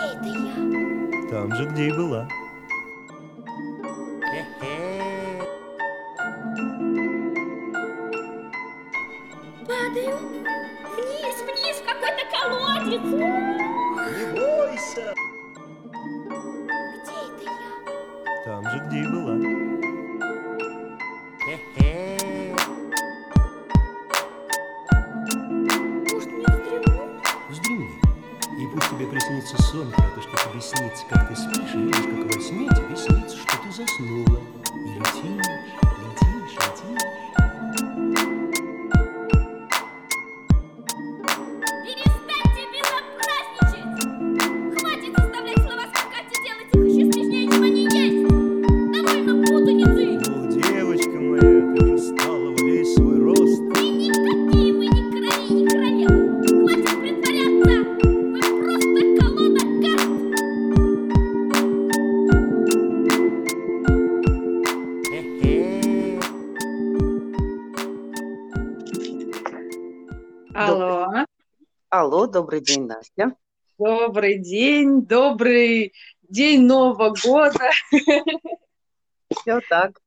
Где это я? Там же, где и была. Добрый день, Настя. добрый день, добрый день Нового года. Все так.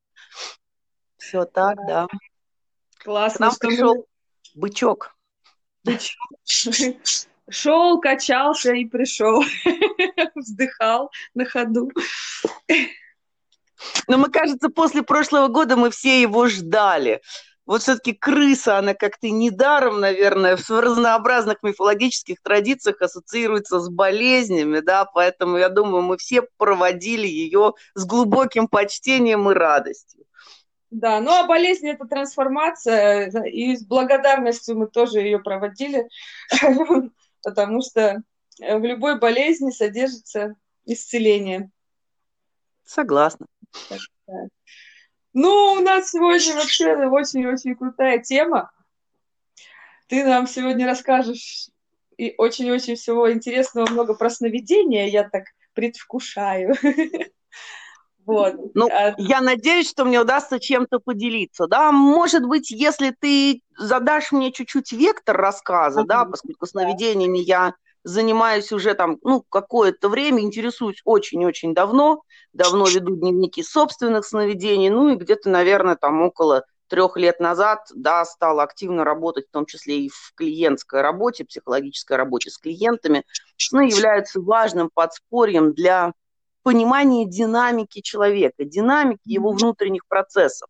Все так, да. К Классно, нам что мы пришел бычок. шел, качался и пришел. Вздыхал на ходу. Но мы, кажется, после прошлого года мы все его ждали. Вот все-таки крыса, она как-то недаром, наверное, в разнообразных мифологических традициях ассоциируется с болезнями, да, поэтому я думаю, мы все проводили ее с глубоким почтением и радостью. Да, ну а болезнь это трансформация, и с благодарностью мы тоже ее проводили, потому что в любой болезни содержится исцеление. Согласна. Ну, у нас сегодня вообще очень-очень крутая тема. Ты нам сегодня расскажешь и очень-очень всего интересного, много про сновидения, я так предвкушаю. Вот. Ну, А, я надеюсь, что мне удастся чем-то поделиться, да. Может быть, если ты задашь мне чуть-чуть вектор рассказа, да, Мгм. поскольку сновидениями я занимаюсь уже там, ну, какое-то время, интересуюсь очень-очень давно, давно веду дневники собственных сновидений, ну, и где-то, наверное, там около трех лет назад, да, стала активно работать, в том числе и в клиентской работе, психологической работе с клиентами, сны являются важным подспорьем для понимания динамики человека, динамики его внутренних процессов.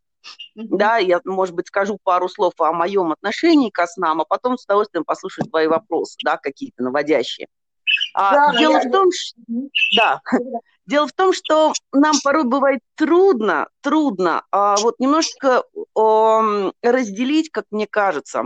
Мгм. Да, я, может быть, скажу пару слов о моем отношении к снам, а потом с удовольствием послушаю твои вопросы, да, какие-то наводящие. А, Да, дело я- в том, что, да, дело в том, что нам порой бывает трудно, трудно, а, вот немножко ом, разделить, как мне кажется,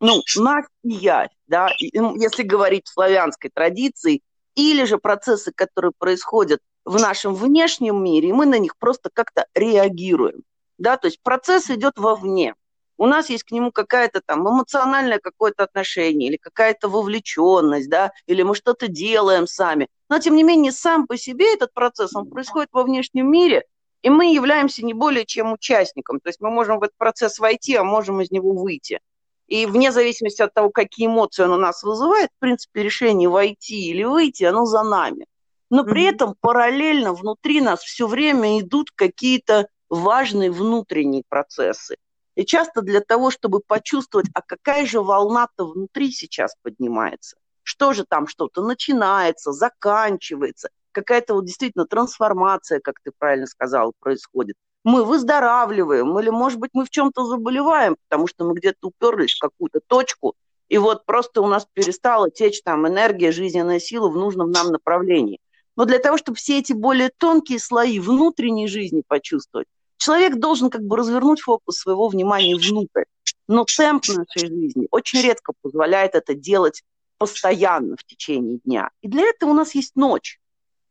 ну, нас и я, да, если говорить в славянской традиции, или же процессы, которые происходят в нашем внешнем мире, и мы на них просто как-то реагируем, да, то есть процесс идет вовне. У нас есть к нему какая-то там эмоциональное какое-то отношение или какая-то вовлеченность, да, или мы что-то делаем сами. Но, тем не менее, сам по себе этот процесс, он происходит во внешнем мире, и мы являемся не более чем участником. То есть мы можем в этот процесс войти, а можем из него выйти. И вне зависимости от того, какие эмоции он у нас вызывает, в принципе, решение войти или выйти, оно за нами. Но при этом параллельно внутри нас все время идут какие-то важные внутренние процессы. И часто для того, чтобы почувствовать, а какая же волна-то внутри сейчас поднимается, что же там что-то начинается, заканчивается, какая-то вот действительно трансформация, как ты правильно сказала, происходит. Мы выздоравливаем, или, может быть, мы в чем-то заболеваем, потому что мы где-то уперлись в какую-то точку, и вот просто у нас перестала течь там энергия, жизненная сила в нужном нам направлении. Но для того, чтобы все эти более тонкие слои внутренней жизни почувствовать, человек должен как бы развернуть фокус своего внимания внутрь. Но темп нашей жизни очень редко позволяет это делать постоянно в течение дня. И для этого у нас есть ночь.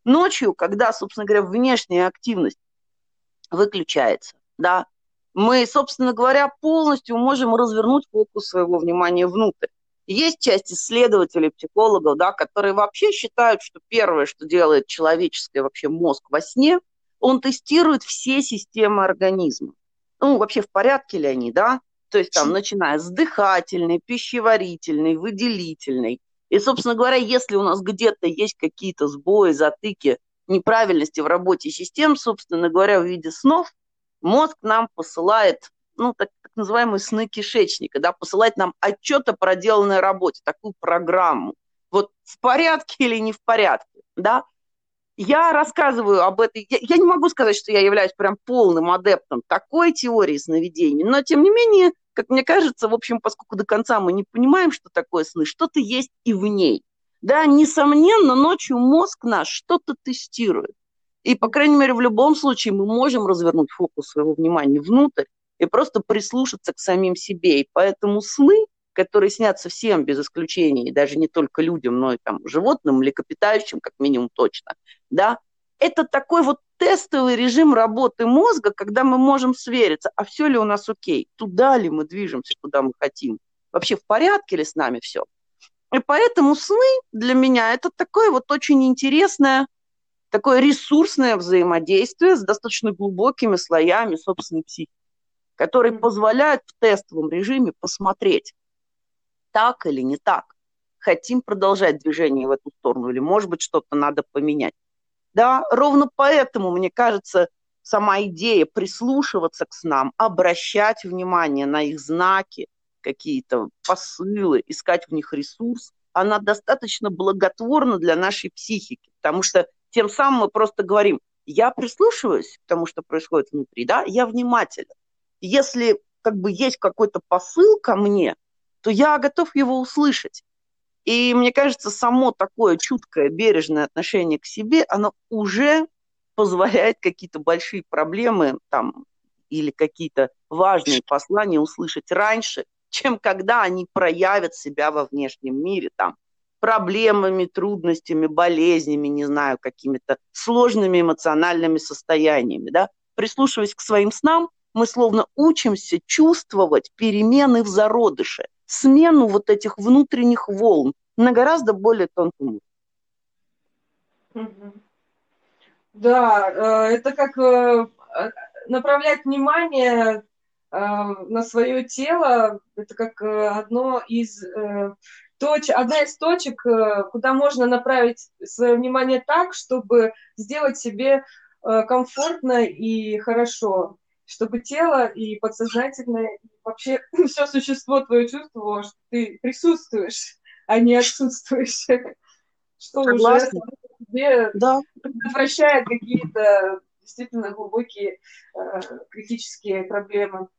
Ночью, когда, собственно говоря, внешняя активность выключается, да, мы, собственно говоря, полностью можем развернуть фокус своего внимания внутрь. Есть часть исследователей, психологов, да, которые вообще считают, что первое, что делает человеческий вообще мозг во сне, он тестирует все системы организма. Ну, вообще в порядке ли они, да? То есть там, начиная с дыхательной, пищеварительной, выделительной, И, собственно говоря, если у нас где-то есть какие-то сбои, затыки, неправильности в работе систем, собственно говоря, в виде снов, мозг нам посылает, ну, так, так называемые сны кишечника, да, посылает нам отчет о проделанной работе, такую программу. Вот в порядке или не в порядке, да. Я рассказываю об этой... Я, я не могу сказать, что я являюсь прям полным адептом такой теории сновидений, но, тем не менее, как мне кажется, в общем, поскольку до конца мы не понимаем, что такое сны, что-то есть и в ней. Да, несомненно, ночью мозг наш что-то тестирует. И, по крайней мере, в любом случае мы можем развернуть фокус своего внимания внутрь и просто прислушаться к самим себе. И поэтому сны, которые снятся всем без исключения, и даже не только людям, но и там, животным, млекопитающим, как минимум точно, да, это такой вот тестовый режим работы мозга, когда мы можем свериться, а все ли у нас окей, туда ли мы движемся, куда мы хотим, вообще в порядке ли с нами все. И поэтому сны для меня это такое вот очень интересное, такое ресурсное взаимодействие с достаточно глубокими слоями собственной психики, которые позволяют в тестовом режиме посмотреть, так или не так. Хотим продолжать движение в эту сторону, или, может быть, что-то надо поменять. Да, ровно поэтому, мне кажется, сама идея прислушиваться к снам, обращать внимание на их знаки, какие-то посылы, искать в них ресурс, она достаточно благотворна для нашей психики, потому что тем самым мы просто говорим, я прислушиваюсь к тому, что происходит внутри, да, я внимателен. Если как бы есть какой-то посыл ко мне, то я готов его услышать. И мне кажется, само такое чуткое, бережное отношение к себе, оно уже позволяет какие-то большие проблемы там, или какие-то важные послания услышать раньше, чем когда они проявят себя во внешнем мире, там, проблемами, трудностями, болезнями, не знаю, какими-то сложными эмоциональными состояниями, да. Прислушиваясь к своим снам, мы словно учимся чувствовать перемены в зародыше, смену вот этих внутренних волн на гораздо более тонком уровне. Да, э, это как э, направлять внимание э, на свое тело, это как одно из точ, одна из точек, куда можно направить свое внимание так, чтобы сделать себе комфортно и хорошо, чтобы тело и подсознательное, и вообще все существо твое чувствовало, что ты присутствуешь а не отсутствуешь. Что Согласна. уже тебе да. предотвращает какие-то действительно глубокие э, критические проблемы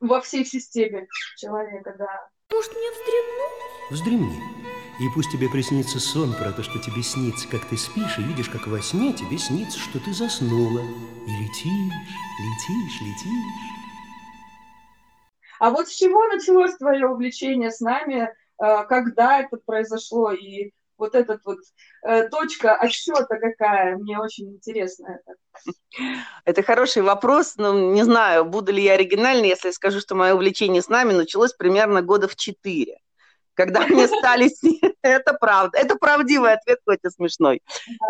во всей системе человека, да. Может, мне вздремнуть? Вздремни. И пусть тебе приснится сон про то, что тебе снится, как ты спишь, и видишь, как во сне тебе снится, что ты заснула. И летишь, летишь, летишь. А вот с чего началось твое увлечение с нами? Э, когда это произошло, и вот эта вот э, точка отсчета какая, мне очень интересно это. Это хороший вопрос, но не знаю, буду ли я оригинальной, если скажу, что мое увлечение с нами началось примерно года в четыре. Когда мне стали... Это правда. Это правдивый ответ, хоть и смешной.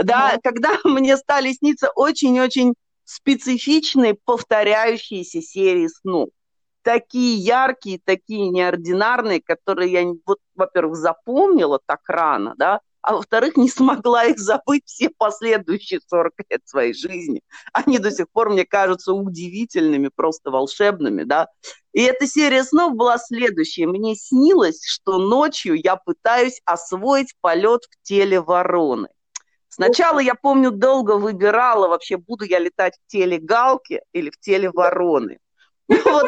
Да, когда мне стали сниться очень-очень специфичные повторяющиеся серии снов такие яркие, такие неординарные, которые я, вот, во-первых, запомнила так рано, да, а во-вторых, не смогла их забыть все последующие 40 лет своей жизни. Они до сих пор мне кажутся удивительными, просто волшебными, да. И эта серия снов была следующая. Мне снилось, что ночью я пытаюсь освоить полет в теле вороны. Сначала, я помню, долго выбирала, вообще, буду я летать в теле галки или в теле вороны. Вот,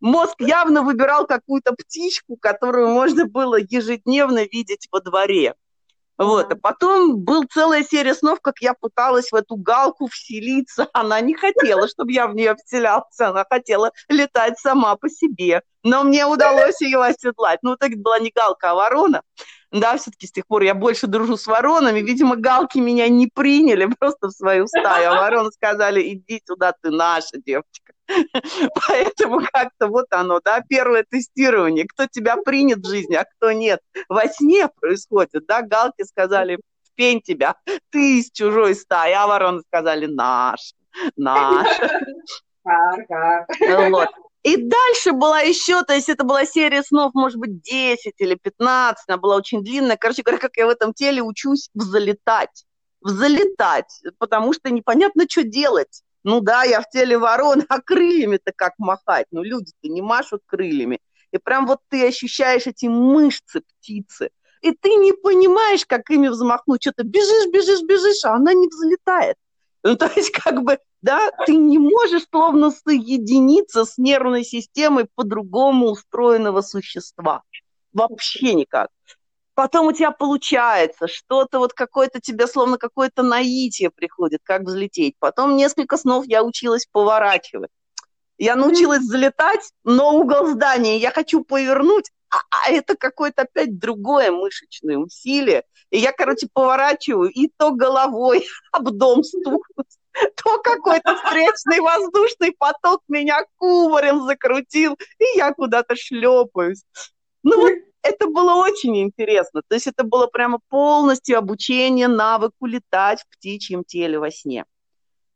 мозг явно выбирал какую-то птичку, которую можно было ежедневно видеть во дворе. Вот. А потом был целая серия снов, как я пыталась в эту галку вселиться. Она не хотела, чтобы я в нее вселялся. Она хотела летать сама по себе. Но мне удалось ее оседлать. Ну, так была не галка, а ворона. Да, все-таки с тех пор я больше дружу с воронами. Видимо, галки меня не приняли просто в свою стаю. А вороны сказали, иди сюда, ты наша девочка. Поэтому как-то вот оно, да, первое тестирование, кто тебя принят в жизни, а кто нет. Во сне происходит, да, галки сказали, пень тебя, ты из чужой стаи, а вороны сказали, наш, наш. Вот. И дальше была еще, то есть это была серия снов, может быть, 10 или 15, она была очень длинная. Короче говоря, как я в этом теле учусь взлетать. Взлетать, потому что непонятно, что делать. Ну да, я в теле ворон, а крыльями-то как махать? Ну люди-то не машут крыльями. И прям вот ты ощущаешь эти мышцы птицы. И ты не понимаешь, как ими взмахнуть. Что-то бежишь, бежишь, бежишь, а она не взлетает. Ну, то есть, как бы, да, ты не можешь словно соединиться с нервной системой по-другому устроенного существа. Вообще никак. Потом у тебя получается, что-то вот какое-то тебе, словно какое-то наитие приходит, как взлететь. Потом несколько снов я училась поворачивать. Я научилась залетать, но угол здания я хочу повернуть, а, а это какое-то опять другое мышечное усилие. И я, короче, поворачиваю, и то головой об дом стукнуть, то какой-то встречный воздушный поток меня кубарем закрутил, и я куда-то шлепаюсь. Ну это было очень интересно. То есть это было прямо полностью обучение навыку летать в птичьем теле во сне.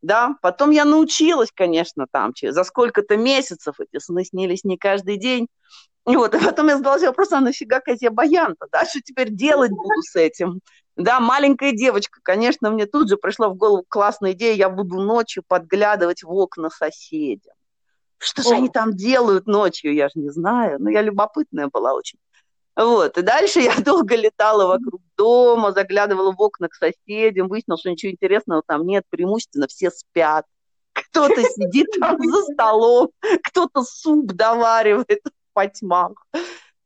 Да, потом я научилась, конечно, там, за сколько-то месяцев эти сны снились не каждый день. И вот, и потом я задала себе вопрос, а нафига козе баян-то, да, что теперь делать буду с этим? Да, маленькая девочка, конечно, мне тут же пришла в голову классная идея, я буду ночью подглядывать в окна соседям. Что же они там делают ночью, я же не знаю, но я любопытная была очень. Вот, и дальше я долго летала вокруг дома, заглядывала в окна к соседям, выяснила, что ничего интересного там нет, преимущественно все спят. Кто-то сидит там за столом, кто-то суп доваривает по тьмах.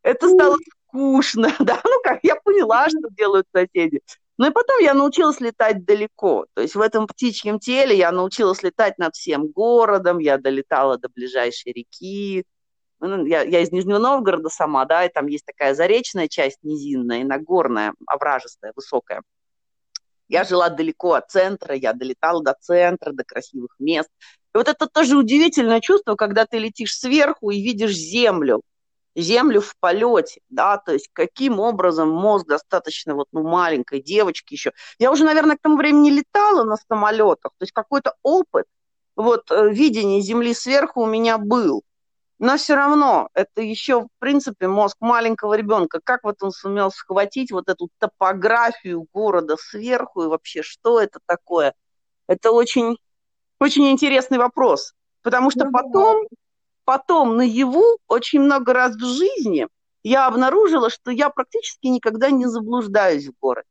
Это стало скучно, да, ну как, я поняла, что делают соседи. Ну и потом я научилась летать далеко. То есть в этом птичьем теле я научилась летать над всем городом, я долетала до ближайшей реки. Ну, я, я из Нижнего Новгорода сама, да, и там есть такая заречная часть низинная и нагорная, овражистая, высокая. Я жила далеко от центра, я долетала до центра, до красивых мест. И вот это тоже удивительное чувство, когда ты летишь сверху и видишь землю, землю в полете, да, то есть каким образом мозг достаточно вот, ну, маленькой девочки еще. Я уже, наверное, к тому времени летала на самолетах, то есть какой-то опыт, вот, э, видение Земли сверху у меня был. Но все равно это еще, в принципе, мозг маленького ребенка. Как вот он сумел схватить вот эту топографию города сверху и вообще, что это такое? Это очень очень интересный вопрос, потому что ну, потом, потом наяву очень много раз в жизни я обнаружила, что я практически никогда не заблуждаюсь в городе.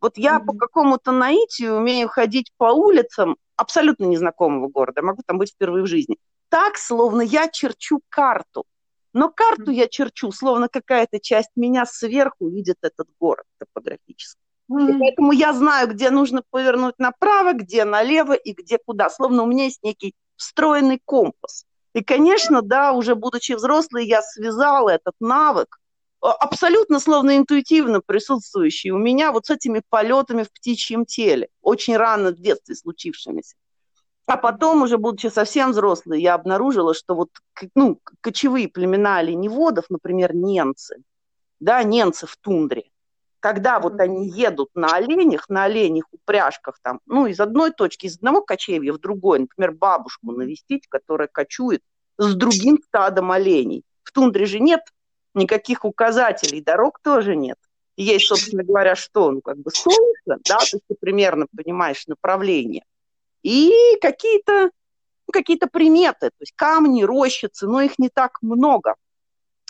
Вот я mm-hmm. по какому-то наитию умею ходить по улицам абсолютно незнакомого города, могу там быть впервые в жизни, так, словно я черчу карту. Но карту mm-hmm. я черчу, словно какая-то часть меня сверху видит этот город топографически. И поэтому я знаю, где нужно повернуть направо, где налево и где куда. Словно у меня есть некий встроенный компас. И, конечно, да, уже будучи взрослой, я связала этот навык, а, абсолютно словно интуитивно присутствующий у меня вот с этими полетами в птичьем теле, очень рано в детстве случившимися. А потом, уже будучи совсем взрослой, я обнаружила, что вот ну, кочевые племена оленеводов, например, ненцы, да, ненцы в тундре, когда вот они едут на оленях, на оленях упряжках там, ну, из одной точки, из одного кочевья в другой, например, бабушку навестить, которая кочует с другим стадом оленей. В тундре же нет никаких указателей, дорог тоже нет. Есть, собственно говоря, что? Ну, как бы солнце, да, то есть ты примерно понимаешь направление. И какие-то ну, какие-то приметы, то есть камни, рощицы, но их не так много,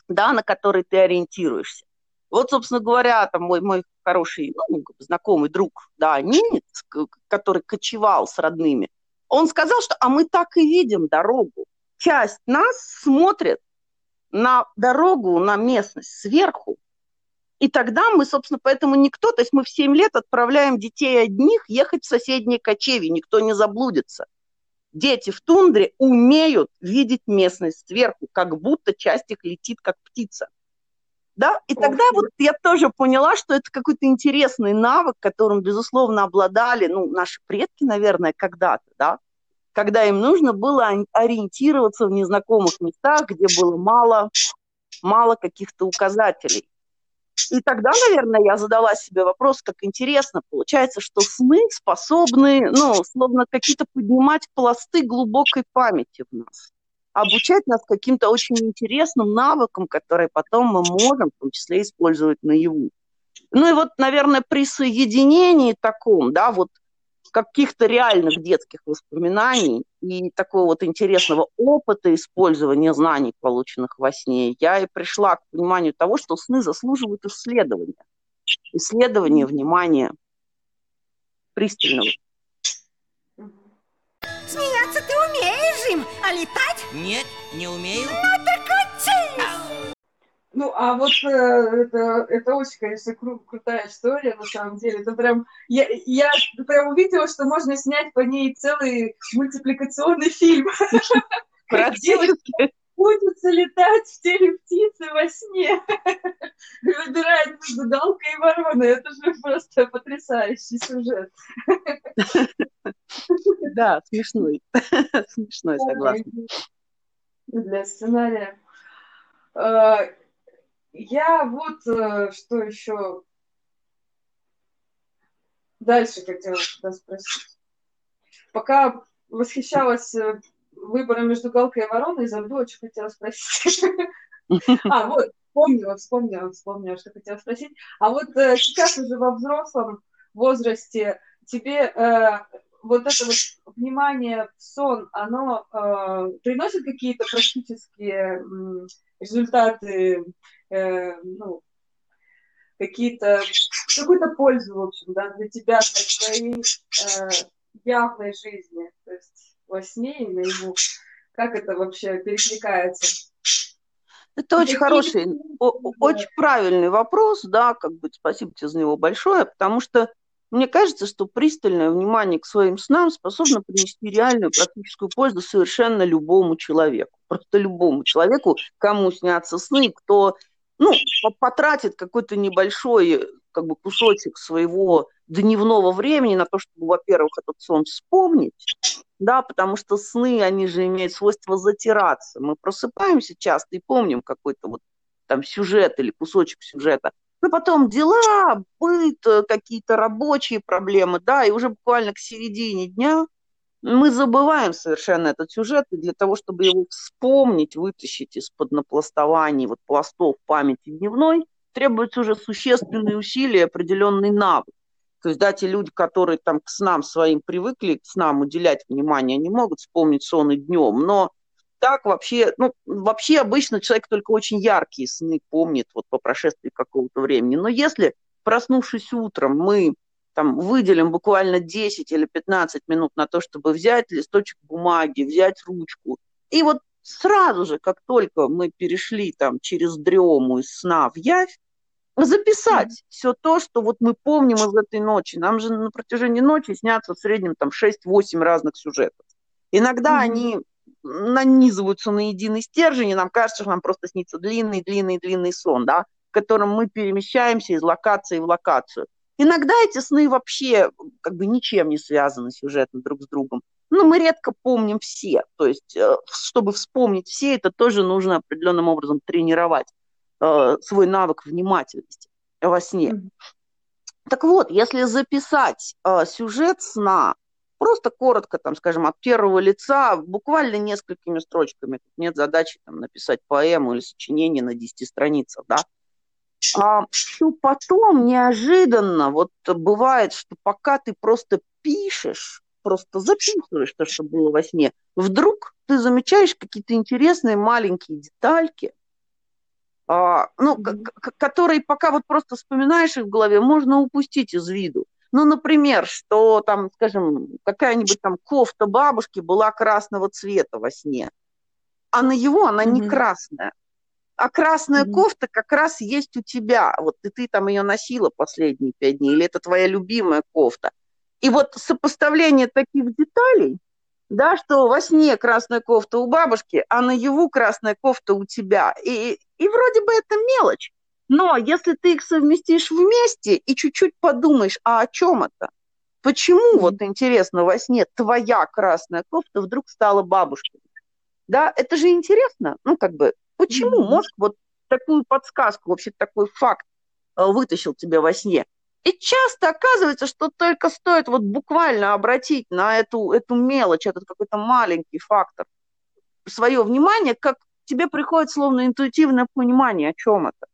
да, на которые ты ориентируешься. Вот, собственно говоря, там мой, мой хороший, ну, знакомый друг, да, немец, который кочевал с родными, он сказал, что, а мы так и видим дорогу. Часть нас смотрит на дорогу, на местность сверху, и тогда мы, собственно, поэтому никто, то есть мы в 7 лет отправляем детей одних ехать в соседние кочеви, никто не заблудится. Дети в тундре умеют видеть местность сверху, как будто часть их летит, как птица. Да? И тогда вот я тоже поняла, что это какой-то интересный навык, которым, безусловно, обладали ну, наши предки, наверное, когда-то, да? когда им нужно было ориентироваться в незнакомых местах, где было мало, мало каких-то указателей. И тогда, наверное, я задала себе вопрос, как интересно, получается, что сны способны, ну, словно какие-то поднимать пласты глубокой памяти в нас. Обучать нас каким-то очень интересным навыкам, которые потом мы можем в том числе использовать наяву. Ну и вот, наверное, при соединении таком, да, вот каких-то реальных детских воспоминаний и такого вот интересного опыта использования знаний, полученных во сне, я и пришла к пониманию того, что сны заслуживают исследования. Исследования, внимания, пристального. Смеяться ты умеешь им, а летать? Нет, не умею. Ну так учись! Ну, а вот э, это, это очень, конечно, кру- крутая история, на самом деле. Это прям, я, я прям увидела, что можно снять по ней целый мультипликационный фильм. Практически. Учится летать в теле птицы во сне. Выбирает между галкой и вороной. Это же просто потрясающий сюжет. Да, смешной. Смешной, согласна. Для сценария. Э, Я вот э, что еще дальше хотела тебя спросить. Пока восхищалась выбором между галкой и вороной, забыла, что хотела спросить. А, вот, вспомнила, вспомнила, вспомнила, что хотела спросить. А вот э, сейчас уже во взрослом возрасте тебе э, вот это вот внимание в сон, оно э, приносит какие-то практические результаты, ну, какие-то, какую-то пользу, в общем, да, для тебя, для твоей э, явной жизни, то есть во сне и наяву. Как это вообще перекликается? Это очень хороший, очень правильный вопрос, да, как бы спасибо тебе за него большое, потому что мне кажется, что пристальное внимание к своим снам способно принести реальную практическую пользу совершенно любому человеку. Просто любому человеку, кому снятся сны, кто ну, по- потратит какой-то небольшой как бы, кусочек своего дневного времени на то, чтобы, во-первых, этот сон вспомнить, да, потому что сны, они же имеют свойство затираться. Мы просыпаемся часто и помним какой-то вот там сюжет или кусочек сюжета, но потом дела, быт, э, какие-то рабочие проблемы, да, и уже буквально к середине дня мы забываем совершенно этот сюжет, и для того, чтобы его вспомнить, вытащить из-под напластований, вот пластов памяти дневной, требуются уже существенные усилия, определенный навык. То есть, да, те люди, которые там к снам своим привыкли, к снам уделять внимание, они могут вспомнить сон и днем, но так вообще, ну, вообще обычно человек только очень яркие сны помнит вот по прошествии какого-то времени. Но если, проснувшись утром, мы там выделим буквально 10 или 15 минут на то, чтобы взять листочек бумаги, взять ручку, и вот сразу же, как только мы перешли там через дрему из сна в явь, записать mm-hmm. все то, что вот мы помним из этой ночи. Нам же на протяжении ночи снятся в среднем там 6-8 разных сюжетов. Иногда mm-hmm. они нанизываются на единый стержень, и нам кажется, что нам просто снится длинный-длинный-длинный сон, да, в котором мы перемещаемся из локации в локацию. Иногда эти сны вообще как бы ничем не связаны сюжетно друг с другом. Но мы редко помним все. То есть, э, чтобы вспомнить все, это тоже нужно определенным образом тренировать э, свой навык внимательности во сне. Mm-hmm. Так вот, если записать э, сюжет сна, просто коротко, там, скажем, от первого лица, буквально несколькими строчками, тут нет задачи там, написать поэму или сочинение на 10 страницах, да, а, то потом неожиданно вот бывает, что пока ты просто пишешь, просто записываешь то, что было во сне, вдруг ты замечаешь какие-то интересные маленькие детальки, ну, mm-hmm. к- которые пока вот просто вспоминаешь их в голове, можно упустить из виду. Ну, например, что там, скажем, какая-нибудь там кофта бабушки была красного цвета во сне, а на его она mm-hmm. не красная. А красная mm-hmm. кофта как раз есть у тебя. Вот и ты там ее носила последние пять дней, или это твоя любимая кофта. И вот сопоставление таких деталей, да, что во сне красная кофта у бабушки, а наяву красная кофта у тебя. И, и вроде бы это мелочь. Но если ты их совместишь вместе и чуть-чуть подумаешь, а о чем это? Почему, вот интересно, во сне твоя красная кофта вдруг стала бабушкой? Да, это же интересно. Ну, как бы, почему mm-hmm. мозг вот такую подсказку, вообще такой факт э, вытащил тебе во сне? И часто оказывается, что только стоит вот буквально обратить на эту, эту мелочь, этот какой-то маленький фактор свое внимание, как тебе приходит словно интуитивное понимание, о чем это.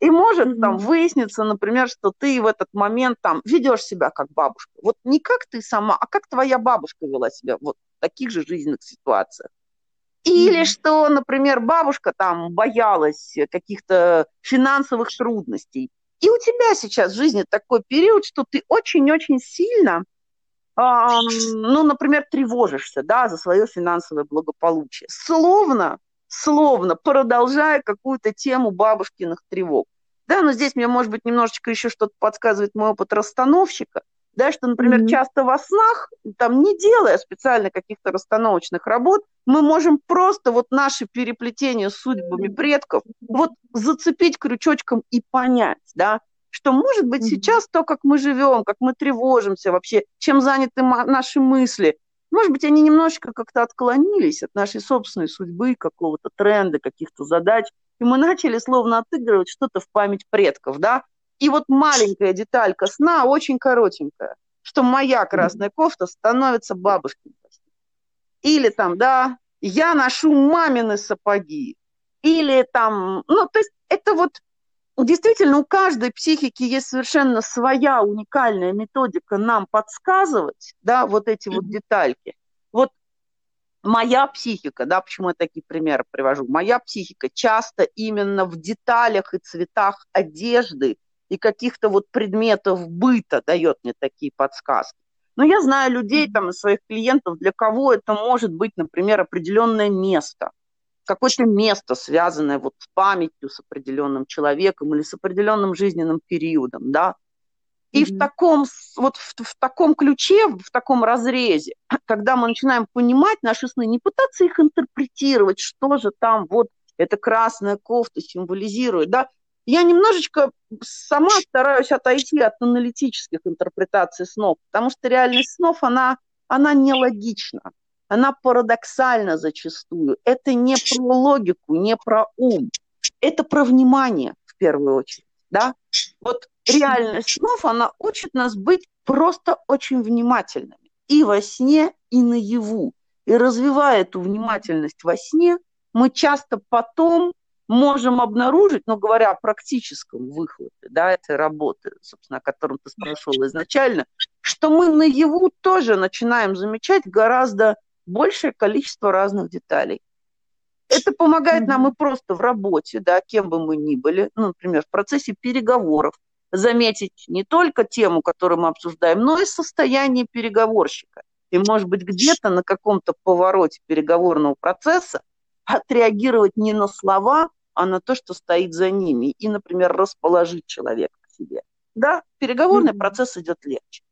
И может mm-hmm. там выясниться, например, что ты в этот момент там ведешь себя как бабушка. Вот не как ты сама, а как твоя бабушка вела себя вот в таких же жизненных ситуациях. Или mm-hmm. что, например, бабушка там боялась каких-то финансовых трудностей. И у тебя сейчас в жизни такой период, что ты очень-очень сильно, э, ну, например, тревожишься, да, за свое финансовое благополучие. Словно словно продолжая какую-то тему бабушкиных тревог. Да, но здесь мне, может быть, немножечко еще что-то подсказывает мой опыт расстановщика, да, что, например, mm-hmm. часто во снах, там, не делая специально каких-то расстановочных работ, мы можем просто вот наши переплетения с судьбами предков вот зацепить крючочком и понять, да, что, может быть, mm-hmm. сейчас то, как мы живем, как мы тревожимся вообще, чем заняты наши мысли, может быть, они немножечко как-то отклонились от нашей собственной судьбы, какого-то тренда, каких-то задач, и мы начали словно отыгрывать что-то в память предков, да? И вот маленькая деталька сна, очень коротенькая, что моя красная кофта становится бабушкиной. Или там, да, я ношу мамины сапоги. Или там, ну, то есть это вот действительно у каждой психики есть совершенно своя уникальная методика нам подсказывать, да, вот эти вот детальки. Вот моя психика, да, почему я такие примеры привожу, моя психика часто именно в деталях и цветах одежды и каких-то вот предметов быта дает мне такие подсказки. Но я знаю людей, там, своих клиентов, для кого это может быть, например, определенное место какое-то место, связанное вот с памятью, с определенным человеком или с определенным жизненным периодом, да. И mm-hmm. в таком, вот в, в таком ключе, в таком разрезе, когда мы начинаем понимать наши сны, не пытаться их интерпретировать, что же там вот эта красная кофта символизирует, да, я немножечко сама стараюсь отойти от аналитических интерпретаций снов, потому что реальность снов, она, она нелогична она парадоксальна зачастую. Это не про логику, не про ум. Это про внимание в первую очередь. Да? Вот реальность снов, она учит нас быть просто очень внимательными. И во сне, и наяву. И развивая эту внимательность во сне, мы часто потом можем обнаружить, ну, говоря о практическом выхлопе да, этой работы, собственно, о котором ты спрашивала изначально, что мы наяву тоже начинаем замечать гораздо большее количество разных деталей. Это помогает нам и просто в работе, да, кем бы мы ни были, ну, например, в процессе переговоров, заметить не только тему, которую мы обсуждаем, но и состояние переговорщика. И, может быть, где-то на каком-то повороте переговорного процесса отреагировать не на слова, а на то, что стоит за ними, и, например, расположить человека к себе. Да, переговорный mm-hmm. процесс идет легче.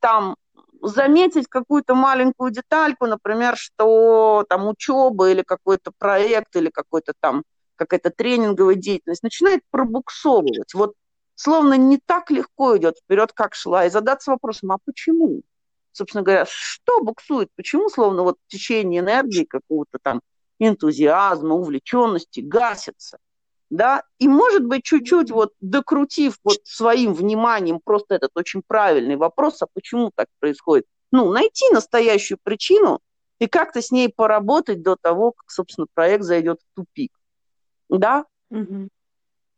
Там заметить какую-то маленькую детальку, например, что там учеба или какой-то проект или какой-то там какая-то тренинговая деятельность начинает пробуксовывать. Вот словно не так легко идет вперед, как шла, и задаться вопросом, а почему? Собственно говоря, что буксует? Почему словно вот течение энергии какого-то там энтузиазма, увлеченности гасится? Да, и, может быть, чуть-чуть вот докрутив вот своим вниманием просто этот очень правильный вопрос, а почему так происходит, ну, найти настоящую причину и как-то с ней поработать до того, как, собственно, проект зайдет в тупик, да, угу.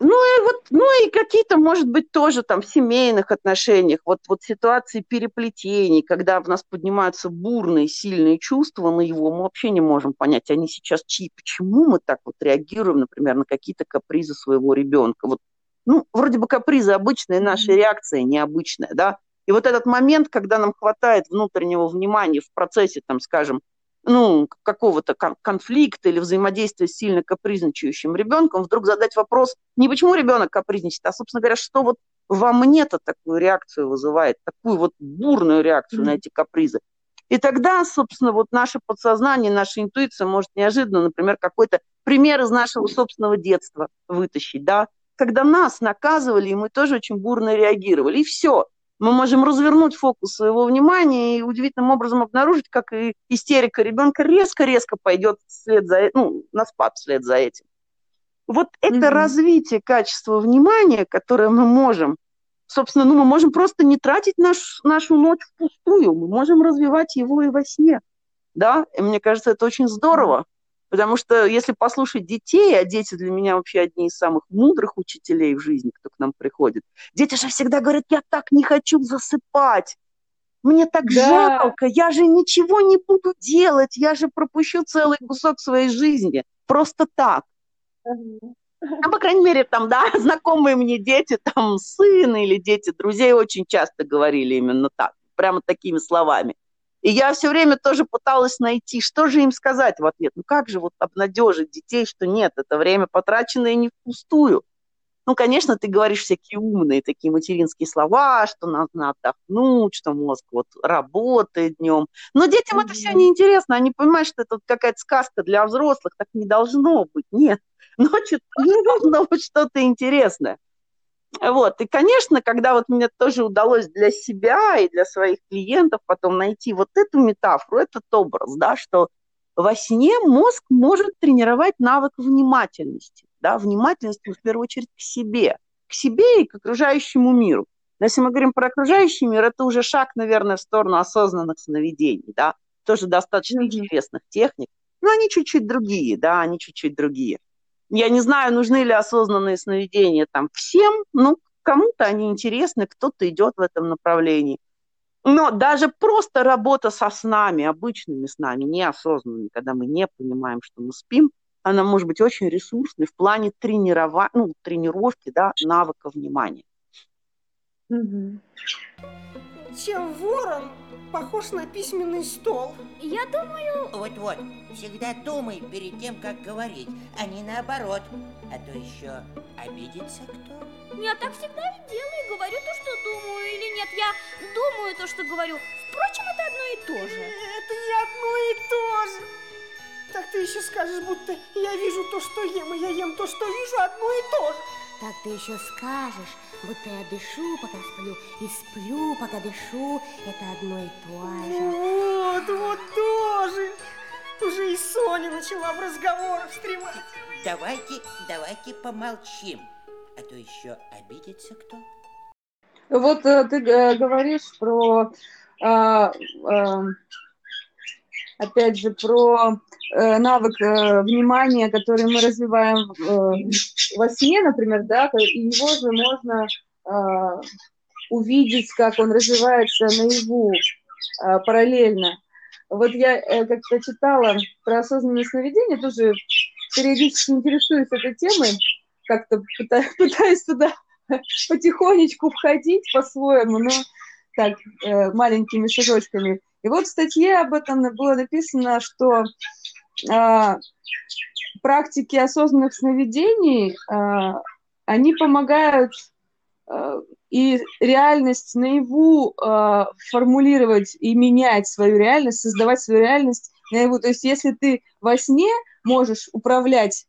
Ну и вот, ну и какие-то, может быть, тоже там в семейных отношениях, вот, вот ситуации переплетений, когда в нас поднимаются бурные, сильные чувства на его, мы вообще не можем понять, они сейчас чьи, почему мы так вот реагируем, например, на какие-то капризы своего ребенка. Вот, ну, вроде бы капризы обычные, наша реакция необычная, да. И вот этот момент, когда нам хватает внутреннего внимания в процессе, там, скажем, ну, какого-то конфликта или взаимодействия с сильно капризничающим ребенком, вдруг задать вопрос не почему ребенок капризничает, а, собственно говоря, что вот во мне-то такую реакцию вызывает, такую вот бурную реакцию mm-hmm. на эти капризы. И тогда, собственно, вот наше подсознание, наша интуиция может неожиданно, например, какой-то пример из нашего собственного детства вытащить, да, когда нас наказывали, и мы тоже очень бурно реагировали. И все мы можем развернуть фокус своего внимания и удивительным образом обнаружить, как и истерика ребенка резко-резко пойдет вслед за, ну, на спад вслед за этим. Вот это mm-hmm. развитие качества внимания, которое мы можем, собственно, ну, мы можем просто не тратить наш, нашу ночь впустую, мы можем развивать его и во сне, да, и мне кажется, это очень здорово, Потому что если послушать детей, а дети для меня вообще одни из самых мудрых учителей в жизни, кто к нам приходит, дети же всегда говорят, я так не хочу засыпать. Мне так Да. жалко, я же ничего не буду делать, я же пропущу целый кусок своей жизни. Просто так. Ну, по крайней мере, там, да, знакомые мне дети, там, сын или дети друзей очень часто говорили именно так, прямо такими словами. И я все время тоже пыталась найти, что же им сказать в ответ. Ну как же вот обнадежить детей, что нет, это время потраченное не впустую. Ну, конечно, ты говоришь всякие умные такие материнские слова, что надо отдохнуть, что мозг вот работает днем. Но детям это все неинтересно. Они понимают, что это вот какая-то сказка для взрослых. Так не должно быть. Нет. Ночью тоже должно быть что-то интересное. Вот. И, конечно, когда вот мне тоже удалось для себя и для своих клиентов потом найти вот эту метафору, этот образ, да, что во сне мозг может тренировать навык внимательности, да, внимательность в первую очередь к себе, к себе и к окружающему миру. Но если мы говорим про окружающий мир, это уже шаг, наверное, в сторону осознанных сновидений, да, тоже достаточно интересных техник, но они чуть-чуть другие, да, они чуть-чуть другие. Я не знаю, нужны ли осознанные сновидения там всем, но кому-то они интересны, кто-то идет в этом направлении. Но даже просто работа со снами, обычными снами, неосознанными, когда мы не понимаем, что мы спим, она может быть очень ресурсной в плане тренирова... ну, тренировки да, навыка внимания. Мгм. Чем ворон похож на письменный стол? Я думаю, Вот-вот, всегда думай перед тем, как говорить, а не наоборот. А то еще обидится кто. я так всегда и делаю, говорю то, что думаю, или нет, я думаю то, что говорю. Впрочем, это одно и то же. Это не одно и то же. Так ты еще скажешь, будто я вижу то, что ем, и я ем то, что вижу, одно и то же. Так ты еще скажешь, будто я дышу, пока сплю, и сплю, пока дышу. Это одно и то же. Вот, вот тоже. Уже и Соня начала в разговорах встревать. Давайте, давайте помолчим. А то еще обидится кто. Вот э, ты э, говоришь про, а, а, опять же, про э, навык э, внимания, который мы развиваем э, во сне, например, да, и его же можно а, увидеть, как он развивается наяву а, параллельно. Вот я э, как-то читала про осознанное сновидение, тоже периодически интересуюсь этой темой, как-то пыта- пытаюсь туда потихонечку входить по-своему, но так, э, маленькими шажочками. И вот в статье об этом было написано, что а, практики осознанных сновидений, а, они помогают а, и реальность наяву а, формулировать и менять свою реальность, создавать свою реальность наяву. То есть если ты во сне можешь управлять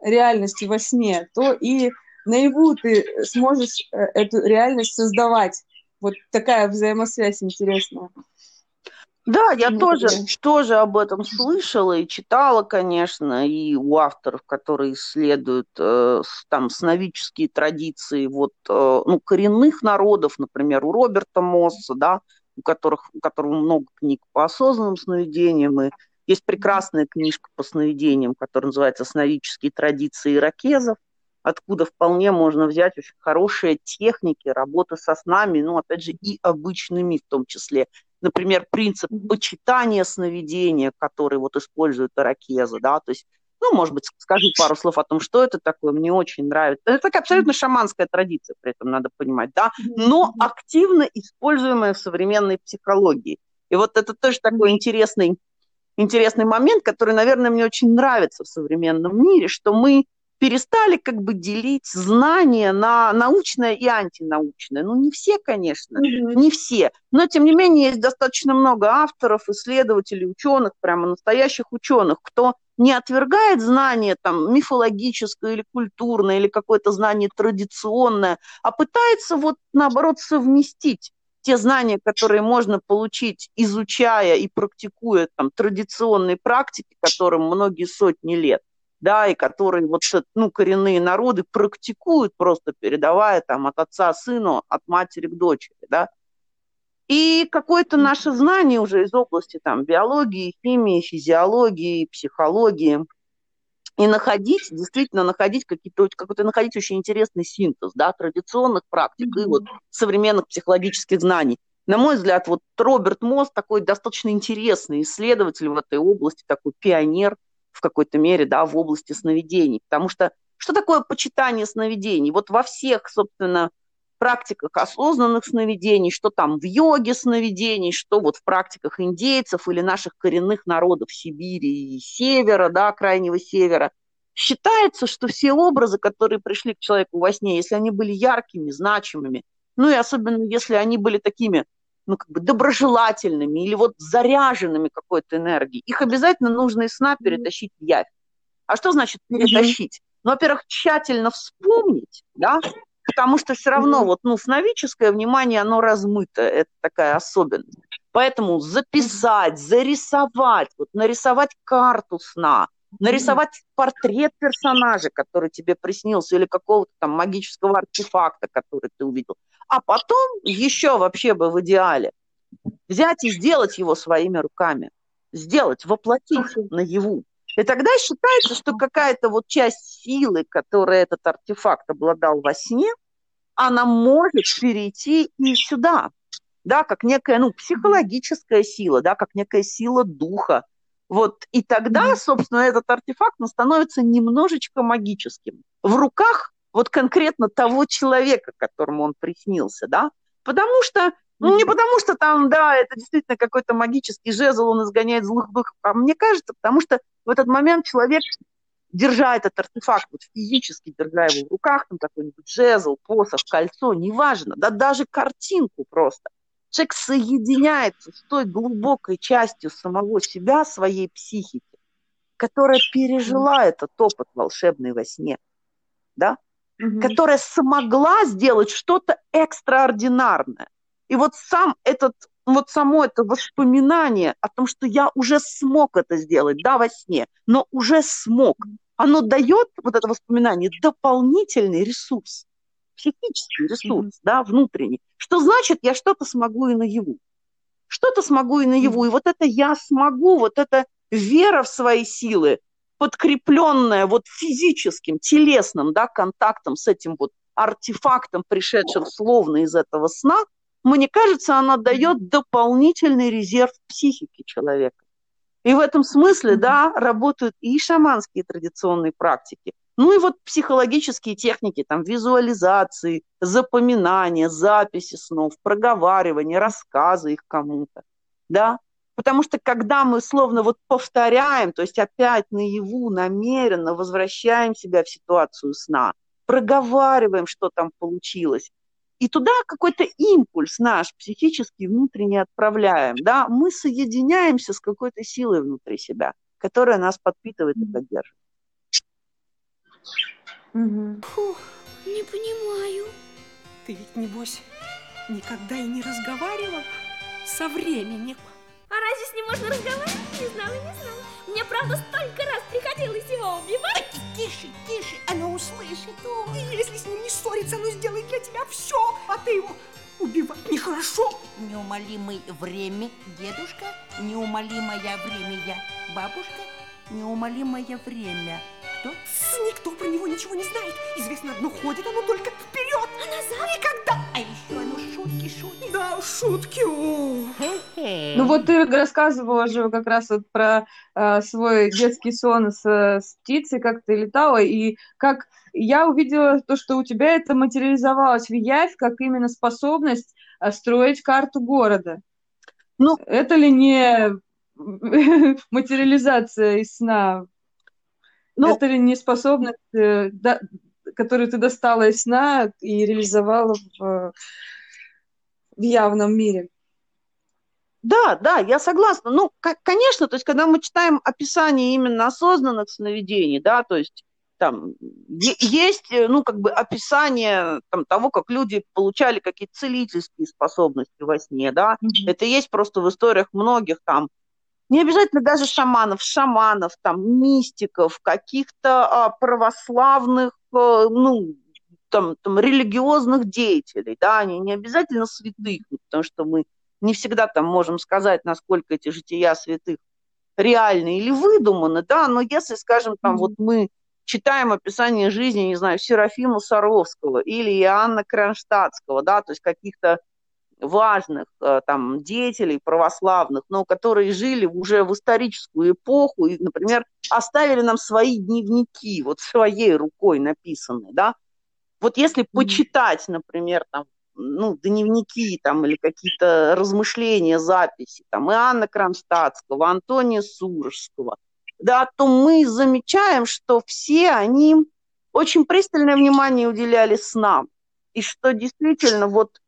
реальностью во сне, то и наяву ты сможешь э, эту реальность создавать. Вот такая взаимосвязь интересная. Да, я Ну, тоже, да. тоже об этом слышала и читала, конечно, и у авторов, которые исследуют э, там сновидческие традиции вот, э, ну, коренных народов, например, у Роберта Мосса, да, у, которых, у которого много книг по осознанным сновидениям, и есть прекрасная книжка по сновидениям, которая называется «Сновидческие традиции иракезов», откуда вполне можно взять очень хорошие техники работы со снами, ну, опять же, и обычными в том числе например, принцип почитания сновидения, который вот использует Иракеза, да, то есть, ну, может быть, скажу пару слов о том, что это такое, мне очень нравится. Это такая абсолютно шаманская традиция, при этом надо понимать, да, но активно используемая в современной психологии. И вот это тоже такой интересный, интересный момент, который, наверное, мне очень нравится в современном мире, что мы перестали как бы делить знания на научное и антинаучное. Ну, не все, конечно, не все. Но, тем не менее, есть достаточно много авторов, исследователей, ученых, прямо настоящих ученых, кто не отвергает знание там мифологическое или культурное, или какое-то знание традиционное, а пытается вот наоборот совместить те знания, которые можно получить, изучая и практикуя там традиционные практики, которым многие сотни лет, да, и которые вот ну, коренные народы практикуют, просто передавая там от отца сыну, от матери к дочери, да. И какое-то наше знание уже из области там биологии, химии, физиологии, психологии, и находить, действительно находить какие-то, какой-то находить очень интересный синтез, да, традиционных практик и вот современных психологических знаний. На мой взгляд, вот Роберт Мосс такой достаточно интересный исследователь в этой области, такой пионер в какой-то мере, да, в области сновидений. Потому что что такое почитание сновидений? Вот во всех, собственно, практиках осознанных сновидений, что там в йоге сновидений, что вот в практиках индейцев или наших коренных народов Сибири и Севера, да, Крайнего Севера, считается, что все образы, которые пришли к человеку во сне, если они были яркими, значимыми, ну и особенно если они были такими, ну, как бы доброжелательными или вот заряженными какой-то энергией, их обязательно нужно из сна перетащить в явь. А что значит перетащить? Ну, во-первых, тщательно вспомнить, да, потому что все равно вот, ну, сновидческое внимание, оно размыто, это такая особенность. Поэтому записать, зарисовать, вот нарисовать карту сна, нарисовать портрет персонажа, который тебе приснился, или какого-то там магического артефакта, который ты увидел. А потом еще вообще бы в идеале взять и сделать его своими руками. Сделать, воплотить наяву. И тогда считается, что какая-то вот часть силы, которую этот артефакт обладал во сне, она может перейти и сюда, да, как некая, ну, психологическая сила, да, как некая сила духа. Вот, и тогда, собственно, этот артефакт, он становится немножечко магическим. В руках вот конкретно того человека, которому он приснился, да, потому что ну, не потому что там, да, это действительно какой-то магический жезл, он изгоняет злых духов, а мне кажется, потому что в этот момент человек, держа этот артефакт, вот физически держа его в руках, там какой-нибудь жезл, посох, кольцо, неважно, да даже картинку просто, человек соединяется с той глубокой частью самого себя, своей психики, которая пережила этот опыт волшебный во сне, да, угу. которая смогла сделать что-то экстраординарное. И вот сам этот вот само это воспоминание о том, что я уже смог это сделать, да, во сне, но уже смог, оно дает, вот это воспоминание, дополнительный ресурс, психический ресурс, mm-hmm. да, внутренний. Что значит, я что-то смогу и наяву. Что-то смогу и наяву. Mm-hmm. И вот это я смогу, вот эта вера в свои силы, подкрепленная вот физическим, телесным, да, контактом с этим вот артефактом, пришедшим словно из этого сна – мне кажется, она дает дополнительный резерв психики человека. И в этом смысле, да, работают и шаманские традиционные практики, ну и вот психологические техники, там, визуализации, запоминания, записи снов, проговаривания, рассказы их кому-то, да. Потому что когда мы словно вот повторяем, то есть опять наяву намеренно возвращаем себя в ситуацию сна, проговариваем, что там получилось, и туда какой-то импульс наш психический внутренне отправляем, да, мы соединяемся с какой-то силой внутри себя, которая нас подпитывает и поддерживает. Угу. Фух, не понимаю. Ты ведь, небось, никогда и не разговаривал со временем. А разве с ним можно разговаривать? Не знала, не знала. Мне, правда, столько раз приходилось его убивать. Тише, тише, оно услышит. И если с ним не ссориться, оно сделает для тебя все, а ты его убивать нехорошо. Неумолимый время, дедушка, неумолимое время, я, бабушка, неумолимое время. Кто? Никто про него ничего не знает. Известно одно, ходит оно только вперед. А назад? Никогда. А еще оно шутки шутит. Да, шутки. Ну вот ты рассказывала же как раз вот про э, свой детский сон с, с птицей, как ты летала, и как я увидела то, что у тебя это материализовалось в явь, как именно способность э, строить карту города. Ну, это ли не материализация из сна? Ну, это ли не способность, э, да, которую ты достала из сна и реализовала в, в явном мире? Да, да, я согласна. Ну, конечно, то есть, когда мы читаем описание именно осознанных сновидений, да, то есть там есть, э, ну, как бы описание там, того, как люди получали какие-то целительские способности во сне, да, mm-hmm. это есть просто в историях многих там не обязательно даже шаманов, шаманов, там, мистиков, каких-то а, православных, а, ну, там, там, религиозных деятелей, да, они не обязательно святых, потому что мы не всегда там можем сказать, насколько эти жития святых реальны или выдуманы, да, но если, скажем, там вот мы читаем описание жизни, не знаю, Серафима Саровского или Иоанна Кронштадтского, да, то есть каких-то важных э, там деятелей православных, но которые жили уже в историческую эпоху и, например, оставили нам свои дневники, вот своей рукой написанные, да. Вот если почитать, например, там, ну, дневники там или какие-то размышления, записи там Иоанна Кронштадтского, Антония Сурожского, да, то мы замечаем, что все они очень пристальное внимание уделяли снам. И что действительно вот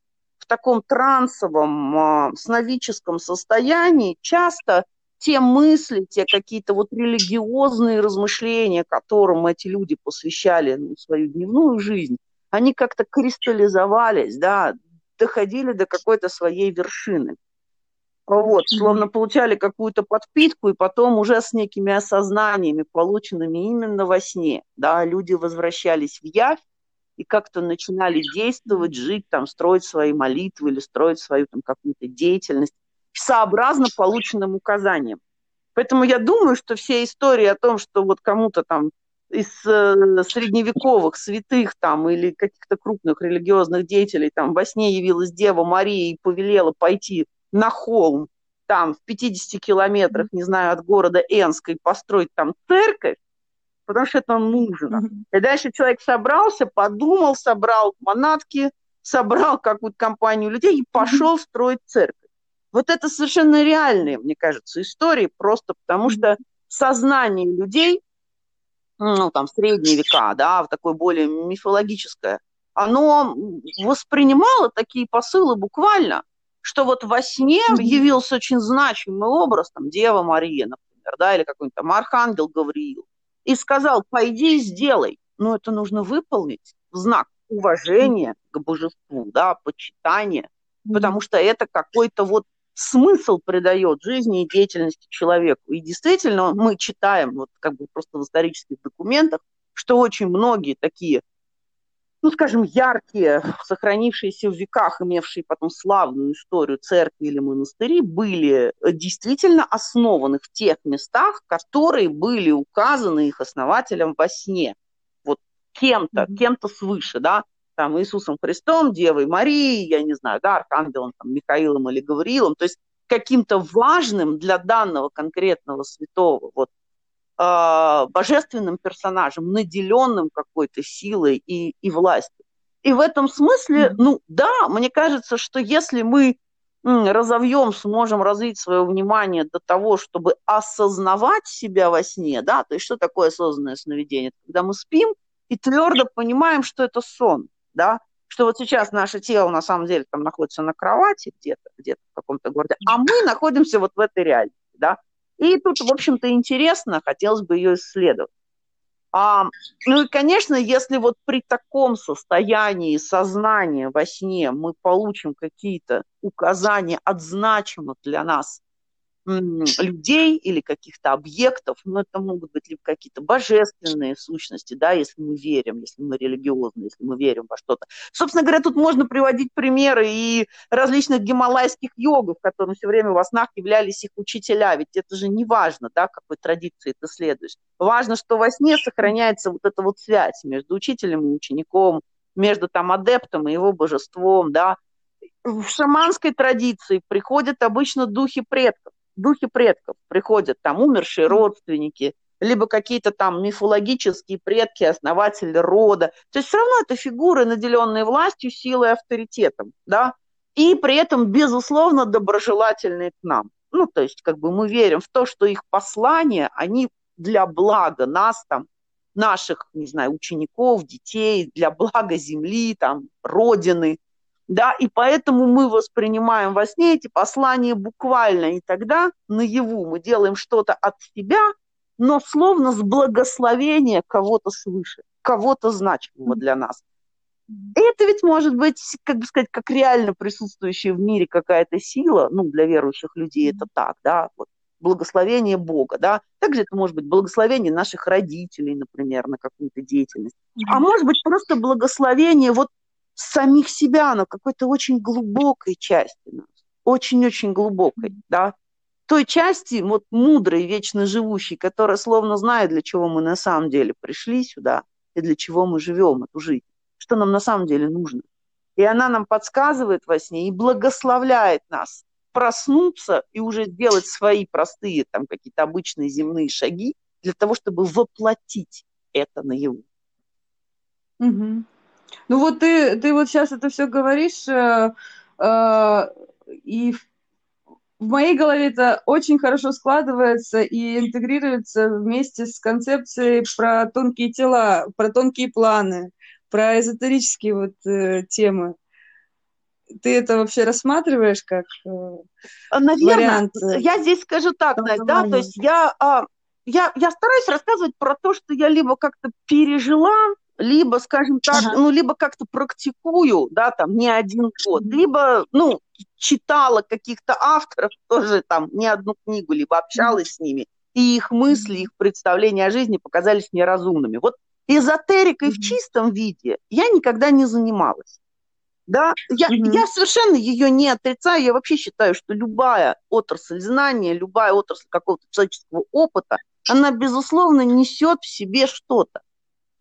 таком трансовом, а, сновидческом состоянии часто те мысли, те какие-то вот религиозные размышления, которым эти люди посвящали ну, свою дневную жизнь, они как-то кристаллизовались, да, доходили до какой-то своей вершины. Вот, словно получали какую-то подпитку, и потом уже с некими осознаниями, полученными именно во сне, да, люди возвращались в явь, и как-то начинали действовать, жить, там, строить свои молитвы или строить свою там какую-то деятельность сообразно полученным указаниям. Поэтому я думаю, что все истории о том, что вот кому-то там из э, средневековых святых там или каких-то крупных религиозных деятелей там во сне явилась Дева Мария и повелела пойти на холм там в 50 километрах, не знаю, от города Энска и построить там церковь, потому что это нужно. И дальше человек собрался, подумал, собрал манатки, собрал какую-то компанию людей и пошел строить церковь. Вот это совершенно реальные, мне кажется, истории, просто потому что сознание людей, ну, там, в средние века, да, в такое более мифологическое, оно воспринимало такие посылы буквально, что вот во сне явился очень значимый образ, там, Дева Мария, например, да, или какой-нибудь там Архангел Гавриил, и сказал, пойди и сделай. Но это нужно выполнить в знак уважения к божеству, да, почитания, потому что это какой-то вот смысл придает жизни и деятельности человеку. И действительно, мы читаем, вот как бы просто в исторических документах, что очень многие такие ну, скажем, яркие, сохранившиеся в веках, имевшие потом славную историю церкви или монастыри, были э, действительно основаны в тех местах, которые были указаны их основателям во сне. Вот кем-то, mm-hmm. кем-то свыше, да, там Иисусом Христом, Девой Марией, я не знаю, да, Архангелом там, Михаилом или Гавриилом, то есть каким-то важным для данного конкретного святого вот божественным персонажем, наделенным какой-то силой и, и властью. И в этом смысле, ну да, мне кажется, что если мы разовьем, сможем развить свое внимание до того, чтобы осознавать себя во сне, да, то есть что такое осознанное сновидение? Когда мы спим и твердо понимаем, что это сон, да, что вот сейчас наше тело на самом деле там находится на кровати где-то, где-то в каком-то городе, а мы находимся вот в этой реальности, да, и тут, в общем-то, интересно, хотелось бы ее исследовать. А, ну и, конечно, если вот при таком состоянии сознания во сне мы получим какие-то указания от значимых для нас людей или каких-то объектов, но это могут быть либо какие-то божественные сущности, да, если мы верим, если мы религиозны, если мы верим во что-то. Собственно говоря, тут можно приводить примеры и различных гималайских йогов, которым все время во снах являлись их учителя, ведь это же не важно, да, какой традиции ты следуешь. Важно, что во сне сохраняется вот эта вот связь между учителем и учеником, между там адептом и его божеством, да. В шаманской традиции приходят обычно духи предков духи предков приходят, там умершие родственники, либо какие-то там мифологические предки, основатели рода. То есть все равно это фигуры, наделенные властью, силой, авторитетом, да, и при этом, безусловно, доброжелательные к нам. Ну, то есть, как бы мы верим в то, что их послания, они для блага нас, там, наших, не знаю, учеников, детей, для блага земли, там, родины, да, и поэтому мы воспринимаем во сне эти послания буквально, и тогда наяву мы делаем что-то от себя, но словно с благословения кого-то свыше, кого-то значимого для нас. И это ведь может быть, как бы сказать, как реально присутствующая в мире какая-то сила, ну, для верующих людей это так, да, вот, благословение Бога, да. Также это может быть благословение наших родителей, например, на какую-то деятельность. А может быть просто благословение вот самих себя, но какой-то очень глубокой части нас, очень-очень глубокой, да. той части, вот мудрой, вечно живущей, которая словно знает, для чего мы на самом деле пришли сюда и для чего мы живем эту жизнь, что нам на самом деле нужно. И она нам подсказывает во сне и благословляет нас проснуться и уже сделать свои простые, там, какие-то обычные земные шаги для того, чтобы воплотить это наяву. Угу. Ну вот ты, ты вот сейчас это все говоришь, э, э, и в, в моей голове это очень хорошо складывается и интегрируется вместе с концепцией про тонкие тела, про тонкие планы, про эзотерические вот э, темы. Ты это вообще рассматриваешь как э, Наверное, вариант? я здесь скажу так, Надь, да, то есть я, а, я, я стараюсь рассказывать про то, что я либо как-то пережила, либо, скажем так, Ага. ну, либо как-то практикую, да, там, не один год, либо, ну, читала каких-то авторов тоже там не одну книгу, либо общалась с ними, и их мысли, их представления о жизни показались мне разумными. Вот эзотерикой в Мгм. чистом виде я никогда не занималась. Да, я, Мгм. я совершенно ее не отрицаю. Я вообще считаю, что любая отрасль знания, любая отрасль какого-то человеческого опыта, она, безусловно, несет в себе что-то.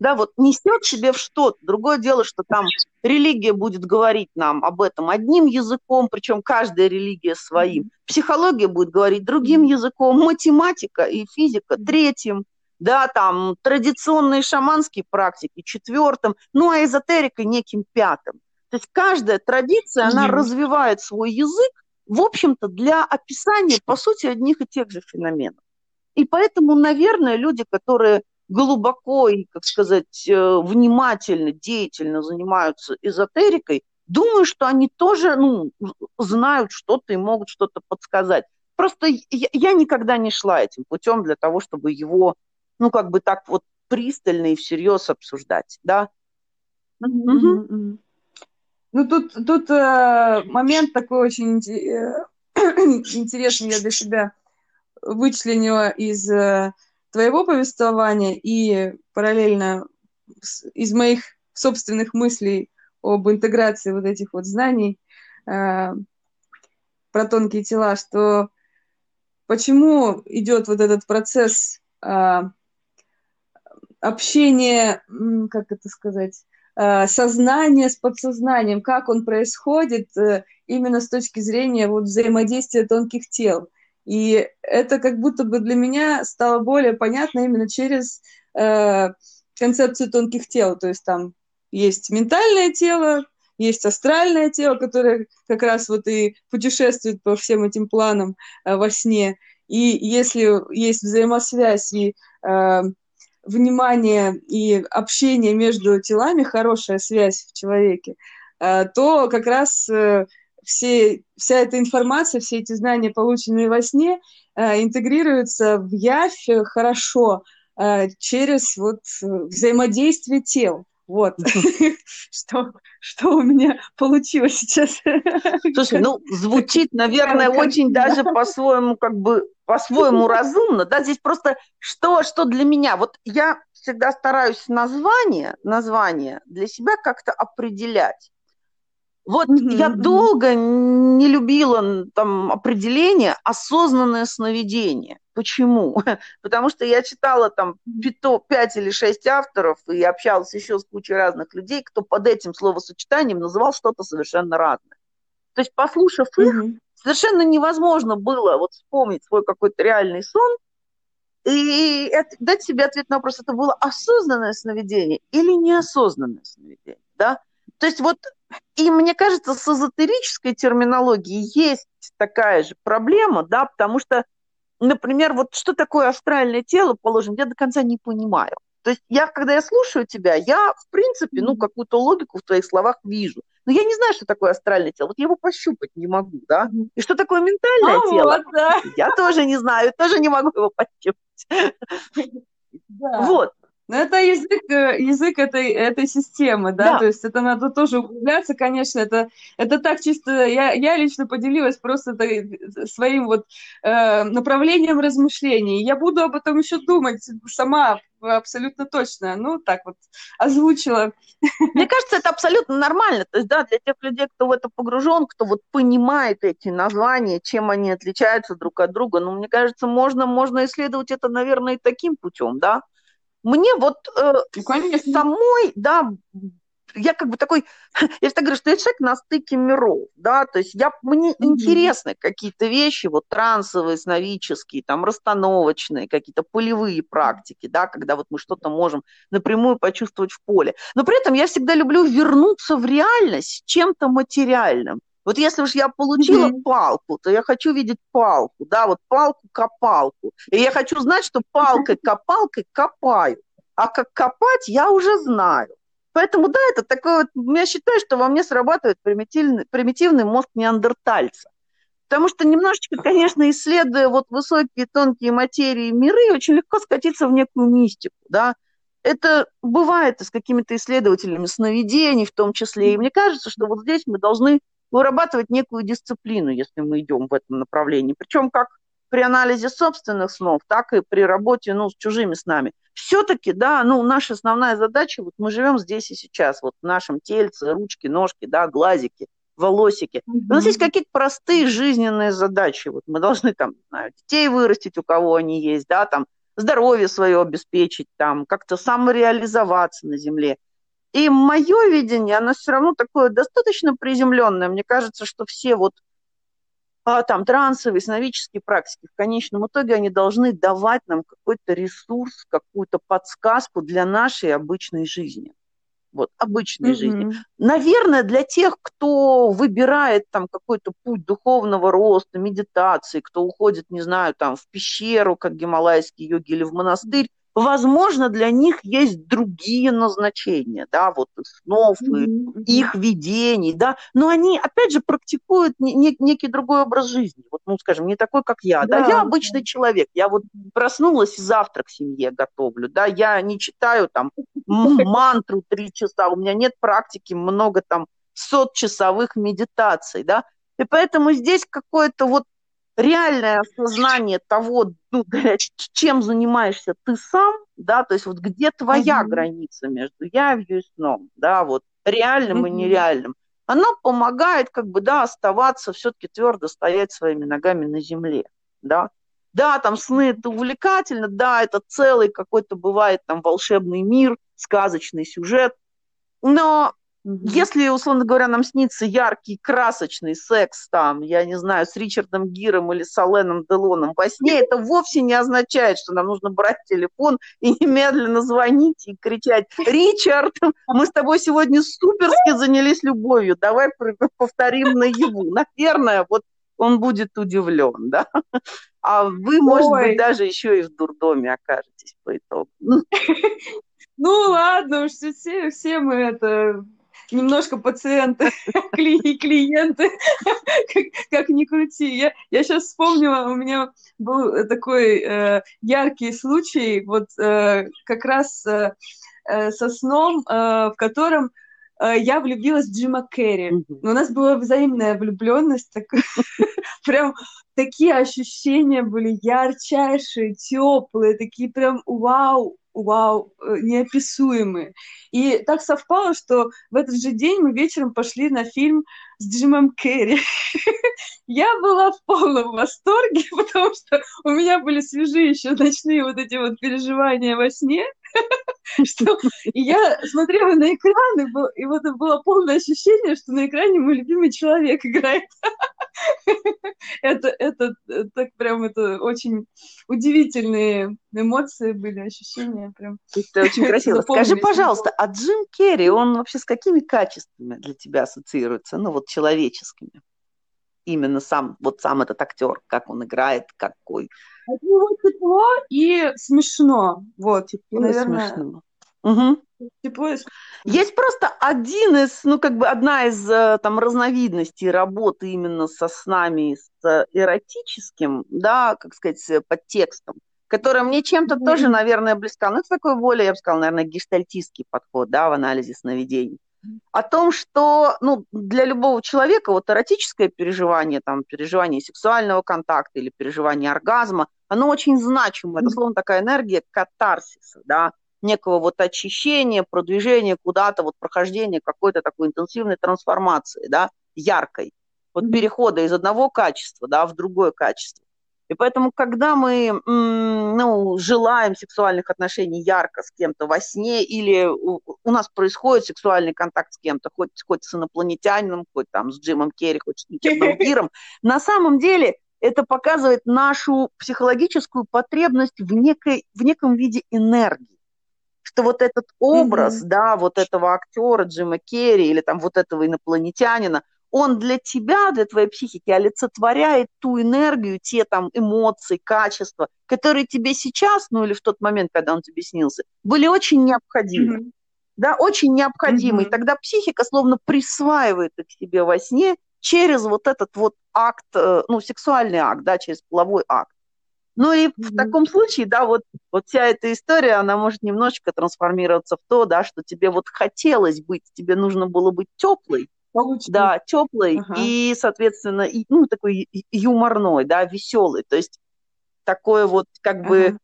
Да, вот несет себе в что-то. Другое дело, что там религия будет говорить нам об этом одним языком, причем каждая религия своим. Психология будет говорить другим языком, математика и физика третьим. Да, там традиционные шаманские практики четвертым, ну а эзотерика неким пятым. То есть каждая традиция, она Мгм. развивает свой язык, в общем-то, для описания, по сути, одних и тех же феноменов. И поэтому, наверное, люди, которые глубоко и, как сказать, э, внимательно, деятельно занимаются эзотерикой, думаю, что они тоже ну, знают что-то и могут что-то подсказать. Просто я, я никогда не шла этим путем для того, чтобы его, ну, как бы так вот пристально и всерьез обсуждать, да. Мгм, мгм. Ну, тут, тут э, момент такой очень э, интересный я для себя вычленила из э, твоего повествования и параллельно из моих собственных мыслей об интеграции вот этих вот знаний э, про тонкие тела, что почему идет вот этот процесс э, общения, как это сказать, э, сознания с подсознанием, как он происходит э, именно с точки зрения вот взаимодействия тонких тел. И это как будто бы для меня стало более понятно именно через э, концепцию тонких тел. То есть там есть ментальное тело, есть астральное тело, которое как раз вот и путешествует по всем этим планам э, во сне. И если есть взаимосвязь и э, внимание и общение между телами, хорошая связь в человеке, э, то как раз э, все, вся эта информация, все эти знания, полученные во сне, э, интегрируются в явь хорошо э, через вот э, взаимодействие тел. Вот, что, что у меня получилось сейчас. Слушай, ну, звучит, наверное, очень даже по-своему, как бы, по-своему разумно, да, здесь просто что, что для меня, вот я всегда стараюсь название, название для себя как-то определять. Вот Мгм, я долго не любила там определение осознанное сновидение. Почему? Потому что я читала там пять или шесть авторов и общалась еще с кучей разных людей, кто под этим словосочетанием называл что-то совершенно разное. То есть, послушав их, Мгм. совершенно невозможно было вот вспомнить свой какой-то реальный сон и дать себе ответ на вопрос, это было осознанное сновидение или неосознанное сновидение, да? То есть вот, и мне кажется, с эзотерической терминологией есть такая же проблема, да, потому что, например, вот что такое астральное тело, положим, я до конца не понимаю. То есть я, когда я слушаю тебя, я, в принципе, ну, какую-то логику в твоих словах вижу. Но я не знаю, что такое астральное тело. Вот я его пощупать не могу, да? И что такое ментальное А тело? вот, да, Я тоже не знаю, тоже не могу его пощупать. да. Вот. Ну, это язык, э, язык этой, этой системы, да? Да. то есть это надо тоже углубляться, конечно, это, это так чисто, я, я лично поделилась просто своим вот э, направлением размышлений. Я буду об этом еще думать сама абсолютно точно, ну, так вот озвучила. Мне кажется, это абсолютно нормально. То есть, да, для тех людей, кто в это погружен, кто вот понимает эти названия, чем они отличаются друг от друга, ну, мне кажется, можно, можно исследовать это, наверное, и таким путем, да. Мне вот э, Ну, конечно. самой, да, я как бы такой, я всегда говорю, что я человек на стыке миров, да, то есть я, мне Мгм. интересны какие-то вещи, вот трансовые, сновидческие, там, расстановочные, какие-то полевые практики, да, когда вот мы что-то можем напрямую почувствовать в поле. Но при этом я всегда люблю вернуться в реальность с чем-то материальным. Вот если уж я получила Мгм. палку, то я хочу видеть палку, да, вот палку-копалку. И я хочу знать, что палкой-копалкой копаю. А как копать, я уже знаю. Поэтому, да, это такое вот, я считаю, что во мне срабатывает примитивный, примитивный мозг неандертальца. Потому что немножечко, конечно, исследуя вот высокие, тонкие материи миры, очень легко скатиться в некую мистику, да. Это бывает с какими-то исследователями сновидений в том числе. И мне кажется, что вот здесь мы должны вырабатывать некую дисциплину, если мы идем в этом направлении. Причем как при анализе собственных снов, так и при работе ну, с чужими снами. Все-таки, да, ну, наша основная задача, вот мы живем здесь и сейчас, вот в нашем тельце, ручки, ножки, да, глазики, волосики. У нас есть какие-то простые жизненные задачи. Вот мы должны там, не знаю, детей вырастить, у кого они есть, да, там, здоровье свое обеспечить, там, как-то самореализоваться на земле. И мое видение, оно все равно такое достаточно приземленное. Мне кажется, что все вот а, там трансовые, сновидческие практики, в конечном итоге они должны давать нам какой-то ресурс, какую-то подсказку для нашей обычной жизни. Вот, обычной жизни. Мгм. Наверное, для тех, кто выбирает там какой-то путь духовного роста, медитации, кто уходит, не знаю, там в пещеру, как гималайские йоги, или в монастырь, возможно, для них есть другие назначения, да, вот снов, и Мгм. их видений, да, но они, опять же, практикуют не- не- некий другой образ жизни, вот, ну, скажем, не такой, как я, да, Да. я обычный человек, я вот проснулась и завтрак семье готовлю, да, я не читаю там мантру три часа, у меня нет практики много там сот часовых медитаций, да, и поэтому здесь какое-то вот реальное осознание того, ну, чем занимаешься ты сам, да, то есть вот где твоя Мгм. граница между явью и сном, да, вот реальным и Мгм. нереальным, она помогает как бы, да, оставаться, все-таки твердо стоять своими ногами на земле, да. Да, там сны это увлекательно, да, это целый какой-то бывает там волшебный мир, сказочный сюжет, но Мгм. если, условно говоря, нам снится яркий, красочный секс там, я не знаю, с Ричардом Гиром или с Аленом Делоном во сне, это вовсе не означает, что нам нужно брать телефон и немедленно звонить и кричать, Ричард, мы с тобой сегодня суперски занялись любовью, давай повторим наяву. Наверное, вот он будет удивлен, да? А вы, может Ой. быть, даже еще и в дурдоме окажетесь по итогу. Ну, ладно уж, все, все мы это немножко пациенты и клиенты, как, как ни крути. Я, я сейчас вспомнила, у меня был такой э, яркий случай, вот э, как раз э, э, со сном, э, в котором э, я влюбилась в Джима Керри. Но у нас была взаимная влюбленность, так, прям такие ощущения были ярчайшие, теплые, такие прям вау, вау, э, неописуемые. И так совпало, что в этот же день мы вечером пошли на фильм с Джимом Керри. Я была в полном восторге, потому что у меня были свежие еще ночные вот эти вот переживания во сне. Что... И я смотрела на экран, и, был... и вот было полное ощущение, что на экране мой любимый человек играет. это, это, так прям, это очень удивительные эмоции были, ощущения прям. Это очень красиво. Скажи, пожалуйста, а Джим Керри, он вообще с какими качествами для тебя ассоциируется? Ну, вот человеческими. Именно сам, вот сам этот актер, как он играет, какой. От него тепло и смешно. Вот, Тепло и смешно. Мгм. тепло. Есть просто один из, ну, как бы одна из э, там разновидностей работы именно со снами, с эротическим, да, как сказать, подтекстом. которая мне чем-то тоже, наверное, близка. Ну, это такой более, я бы сказала, наверное, гештальтистский подход, да, в анализе сновидений. О том, что, ну, для любого человека вот эротическое переживание, там, переживание сексуального контакта или переживание оргазма, оно очень значимо. Это, словно такая энергия катарсиса, да, некого вот очищения, продвижения куда-то, вот прохождения какой-то такой интенсивной трансформации, да, яркой, вот перехода из одного качества, да, в другое качество. И поэтому, когда мы ну, желаем сексуальных отношений ярко с кем-то во сне, или у, у нас происходит сексуальный контакт с кем-то, хоть, хоть с инопланетянином, хоть там с Джимом Керри, хоть с Ричардом Гиром, на самом деле это показывает нашу психологическую потребность в, некой, в неком виде энергии. Что вот этот образ, Мгм. да, вот этого актера Джима Керри или там вот этого инопланетянина, он для тебя, для твоей психики олицетворяет ту энергию, те там эмоции, качества, которые тебе сейчас, ну или в тот момент, когда он тебе снился, были очень необходимы. Мгм. Да, очень необходимы. И Мгм. тогда психика словно присваивает их себе во сне через вот этот вот акт, э, ну, сексуальный акт, да, через половой акт. Ну и в таком случае, да, вот, вот вся эта история, она может немножечко трансформироваться в то, да, что тебе вот хотелось быть, тебе нужно было быть теплой, Получилось. да, теплой Ага. и, соответственно, и, ну, такой юморной, да, веселый. То есть такое вот как бы Ага.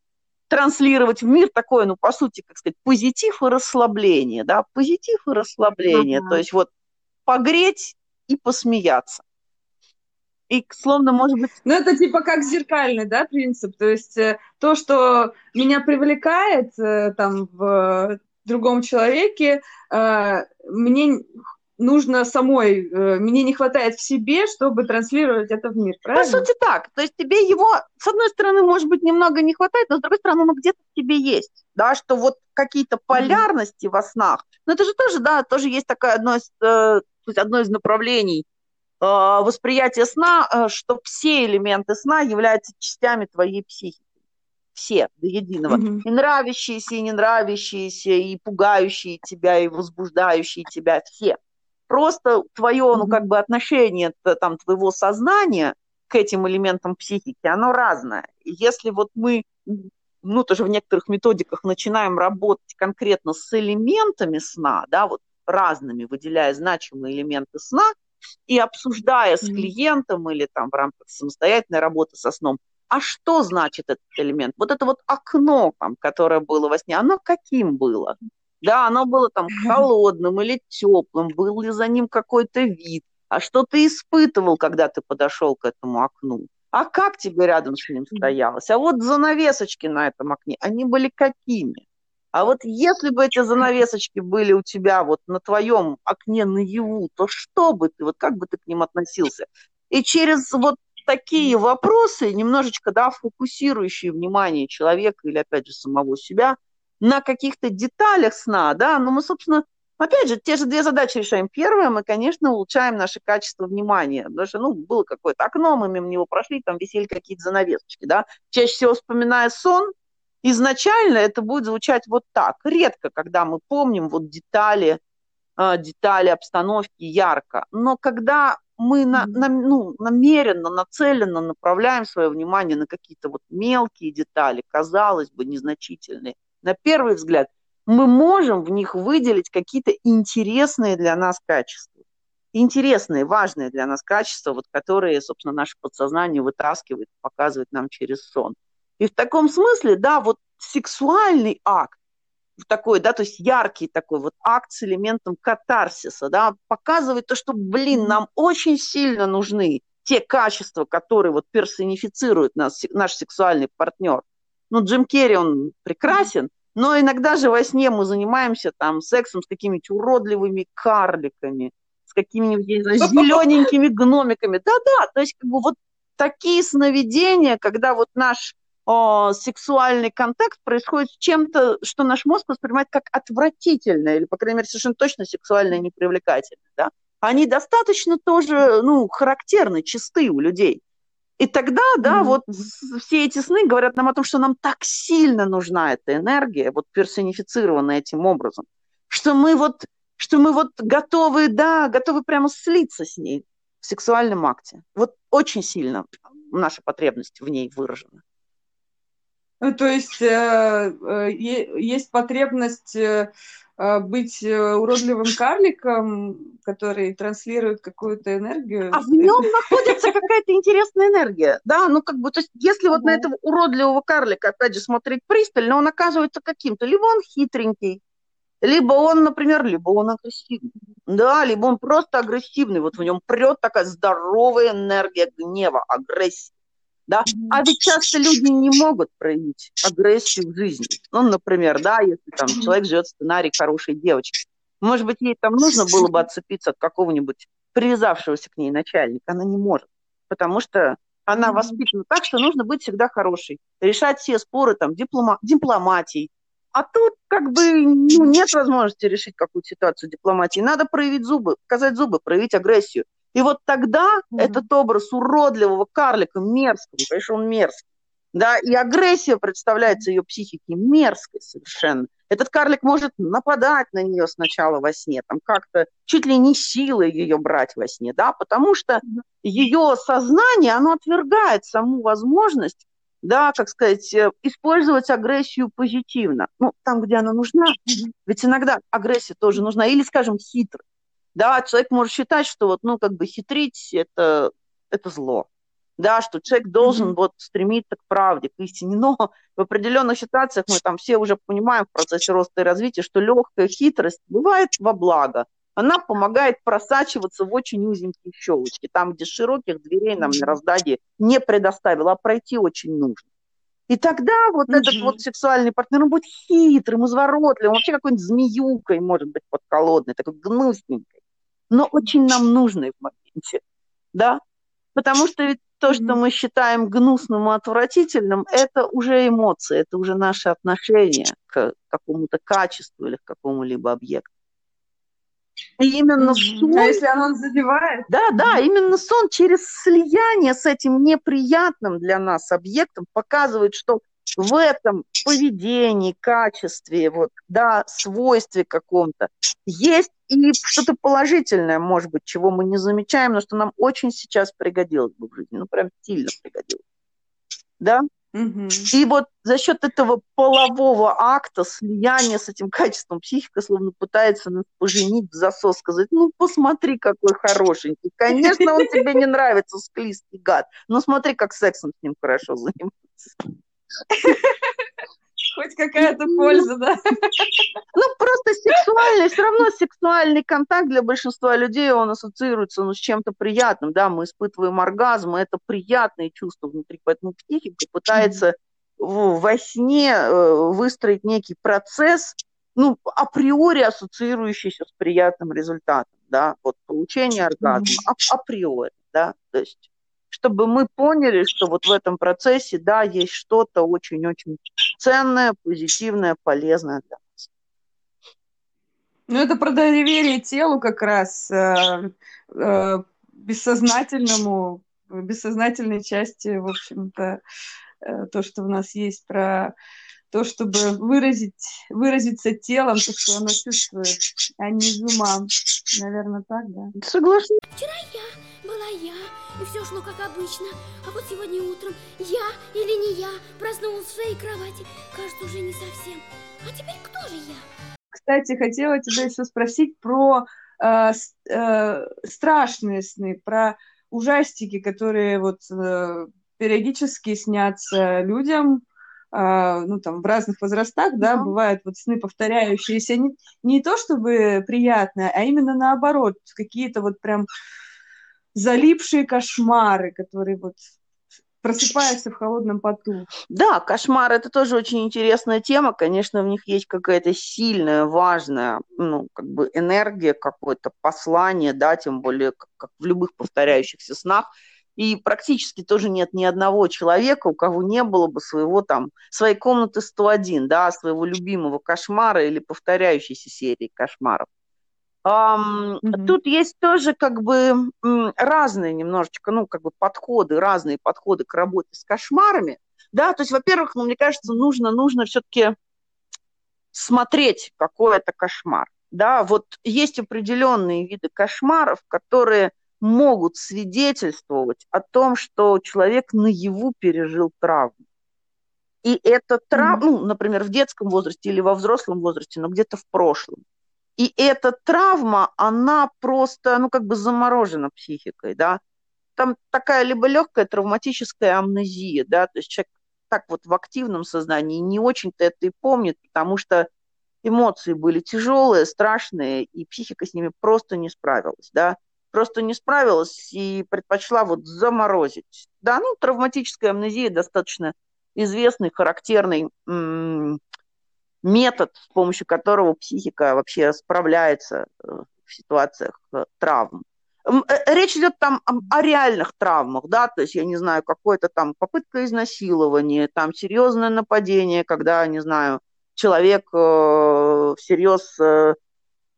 транслировать в мир такое, ну, по сути, как сказать, позитив и расслабление, да, позитив и расслабление. Ага. То есть вот погреть и посмеяться. И словно, может быть, Ну, это типа как зеркальный, да, принцип. То есть э, то, что меня привлекает э, там в другом человеке, э, мне нужно самой, мне не хватает в себе, чтобы транслировать это в мир, По правильно? сути так. То есть тебе его, с одной стороны, может быть, немного не хватает, но с другой стороны, оно где-то в тебе есть. Да, что вот какие-то полярности во снах. Но это же тоже, да, тоже есть такое одно из, то есть одно из направлений э, восприятия сна, э, что все элементы сна являются частями твоей психики. Все, до единого. Мгм. И нравящиеся, и не нравящиеся, и пугающие тебя, и возбуждающие тебя, все. Просто твое, ну, как бы отношение там, твоего сознания к этим элементам психики, оно разное. Если вот мы, ну, тоже в некоторых методиках начинаем работать конкретно с элементами сна, да, вот разными, выделяя значимые элементы сна, и обсуждая с клиентом или там в рамках самостоятельной работы со сном, а что значит этот элемент? Вот это вот окно, там, которое было во сне, оно каким было? Да, оно было там холодным или теплым, был ли за ним какой-то вид, а что ты испытывал, когда ты подошел к этому окну? А как тебе рядом с ним стоялось? А вот занавесочки на этом окне, они были какими? А вот если бы эти занавесочки были у тебя вот на твоем окне наяву, то что бы ты, вот как бы ты к ним относился? И через вот такие вопросы, немножечко, да, фокусирующие внимание человека или, опять же, самого себя на каких-то деталях сна, да, но мы, собственно, опять же, те же две задачи решаем. Первое, мы, конечно, улучшаем наше качество внимания, потому что, ну, было какое-то окно, мы мимо него прошли, там висели какие-то занавесочки, да. Чаще всего, вспоминая сон, изначально это будет звучать вот так. Редко, когда мы помним вот детали, э, детали обстановки ярко. Но когда мы на, на, ну, намеренно, нацеленно направляем свое внимание на какие-то вот мелкие детали, казалось бы, незначительные, на первый взгляд, мы можем в них выделить какие-то интересные для нас качества. Интересные, важные для нас качества, вот, которые, собственно, наше подсознание вытаскивает, показывает нам через сон. И в таком смысле, да, вот сексуальный акт, такой, да, то есть яркий такой вот акт с элементом катарсиса, да, показывает то, что, блин, нам очень сильно нужны те качества, которые вот персонифицируют нас, наш сексуальный партнер. Ну, Джим Керри, он прекрасен, но иногда же во сне мы занимаемся там сексом с какими-нибудь уродливыми карликами, с какими-нибудь, зелененькими гномиками. Да-да, то есть как бы вот такие сновидения, когда вот наш о, сексуальный контакт происходит с чем-то, что наш мозг воспринимает как отвратительное, или, по крайней мере, совершенно точно сексуально непривлекательное, да, они достаточно тоже, ну, характерны, чисты у людей. И тогда, да, mm-hmm. вот все эти сны говорят нам о том, что нам так сильно нужна эта энергия, вот персонифицированная этим образом, что мы вот, что мы вот готовы, да, готовы прямо слиться с ней в сексуальном акте. Вот очень сильно наша потребность в ней выражена. Ну, то есть э, э, есть потребность э, быть уродливым карликом, который транслирует какую-то энергию. А в нем находится какая-то интересная энергия, да, ну как бы, то есть если вот на этого уродливого карлика, опять же, смотреть пристально, он оказывается каким-то, либо он хитренький, либо он, например, либо он агрессивный, да, либо он просто агрессивный, вот в нем прет такая здоровая энергия гнева, агрессии да, а ведь часто люди не могут проявить агрессию в жизни. Ну, например, да, если там человек живет в сценарии хорошей девочки, может быть, ей там нужно было бы отцепиться от какого-нибудь привязавшегося к ней начальника, она не может, потому что она воспитана так, что нужно быть всегда хорошей, решать все споры там диплома, дипломатией. А тут как бы ну, нет возможности решить какую-то ситуацию дипломатии. Надо проявить зубы, показать зубы, проявить агрессию. И вот тогда mm-hmm. этот образ уродливого карлика, мерзкого, конечно, он мерзкий, да, и агрессия представляется ее психике мерзкой совершенно. Этот карлик может нападать на нее сначала во сне, там как-то чуть ли не силой ее брать во сне, да, потому что ее сознание, оно отвергает саму возможность, да, как сказать, э, использовать агрессию позитивно, ну, там, где она нужна. Ведь иногда агрессия тоже нужна, или, скажем, хитрость. Да, человек может считать, что вот, ну, как бы хитрить это, это зло. Да, что человек должен mm-hmm. вот стремиться к правде, к истине. Но в определенных ситуациях мы там все уже понимаем в процессе роста и развития, что легкая хитрость бывает во благо. Она помогает просачиваться в очень узенькие щелочки, там, где широких дверей нам мироздание не предоставило, а пройти очень нужно. И тогда вот mm-hmm. этот вот сексуальный партнер, он будет хитрым, изворотливым, вообще какой-нибудь змеюкой, может быть, подколодной, такой гнусненькой но очень нам нужной в моменте, да, потому что ведь то, что мы считаем гнусным и отвратительным, это уже эмоции, это уже наше отношение к какому-то качеству или к какому-либо объекту. И именно сон... А если оно задевает? Да, да, именно сон через слияние с этим неприятным для нас объектом показывает, что в этом поведении, качестве, вот, да, свойстве каком-то есть и что-то положительное, может быть, чего мы не замечаем, но что нам очень сейчас пригодилось бы в жизни, ну, прям сильно пригодилось. Да? Угу. И вот за счет этого полового акта, слияния с этим качеством, психика словно пытается нас поженить в засос, сказать, ну, посмотри, какой хорошенький. Конечно, он тебе не нравится, склизкий гад, но смотри, как сексом с ним хорошо заниматься. Хоть какая-то польза, да? Ну, просто сексуальный, все равно сексуальный контакт для большинства людей, он ассоциируется ну, с чем-то приятным, да, мы испытываем оргазм, это приятные чувства внутри, поэтому психика пытается во сне э, выстроить некий процесс, ну, априори ассоциирующийся с приятным результатом, да, вот получение оргазма, априори, да, то есть чтобы мы поняли, что вот в этом процессе, да, есть что-то очень-очень ценное, позитивное, полезное для нас. Ну, это про доверие телу как раз, э, э, бессознательному, бессознательной части, в общем-то, э, то, что у нас есть про то, чтобы выразить, выразиться телом, то, что оно чувствует, а не из ума. Наверное, так, да? Согласна. Вчера я была я, и все шло как обычно. А вот сегодня утром я или не я проснулась в своей кровати. Кажется, уже не совсем. А теперь кто же я? Кстати, хотела тебя еще спросить про э, э, страшные сны, про ужастики, которые вот э, периодически снятся людям, а, ну, там, в разных возрастах, да, mm-hmm. бывают вот сны повторяющиеся, не, не то чтобы приятные, а именно наоборот, какие-то вот прям залипшие кошмары, которые вот просыпаются в холодном поту. Да, кошмар это тоже очень интересная тема. Конечно, в них есть какая-то сильная, важная, ну, как бы энергия, какое-то послание, да, тем более, как, как в любых повторяющихся снах. И практически тоже нет ни одного человека, у кого не было бы своего там, своей комнаты 101, да, своего любимого кошмара или повторяющейся серии кошмаров. Um, mm-hmm. Тут есть тоже как бы разные немножечко, ну, как бы подходы, разные подходы к работе с кошмарами. Да, то есть, во-первых, ну, мне кажется, нужно, нужно все-таки смотреть, какой это кошмар. Да, вот есть определенные виды кошмаров, которые могут свидетельствовать о том, что человек наяву пережил травму. И это травма, mm-hmm. ну, например, в детском возрасте или во взрослом возрасте, но где-то в прошлом. И эта травма, она просто, ну, как бы заморожена психикой, да. Там такая либо легкая травматическая амнезия, да, то есть человек так вот в активном сознании не очень-то это и помнит, потому что эмоции были тяжелые, страшные, и психика с ними просто не справилась, да, просто не справилась и предпочла вот заморозить. Да, ну, травматическая амнезия достаточно известный, характерный м- метод, с помощью которого психика вообще справляется э, в ситуациях э, травм. Э, речь идет там о реальных травмах, да, то есть, я не знаю, какой-то там попытка изнасилования, там серьезное нападение, когда, не знаю, человек всерьез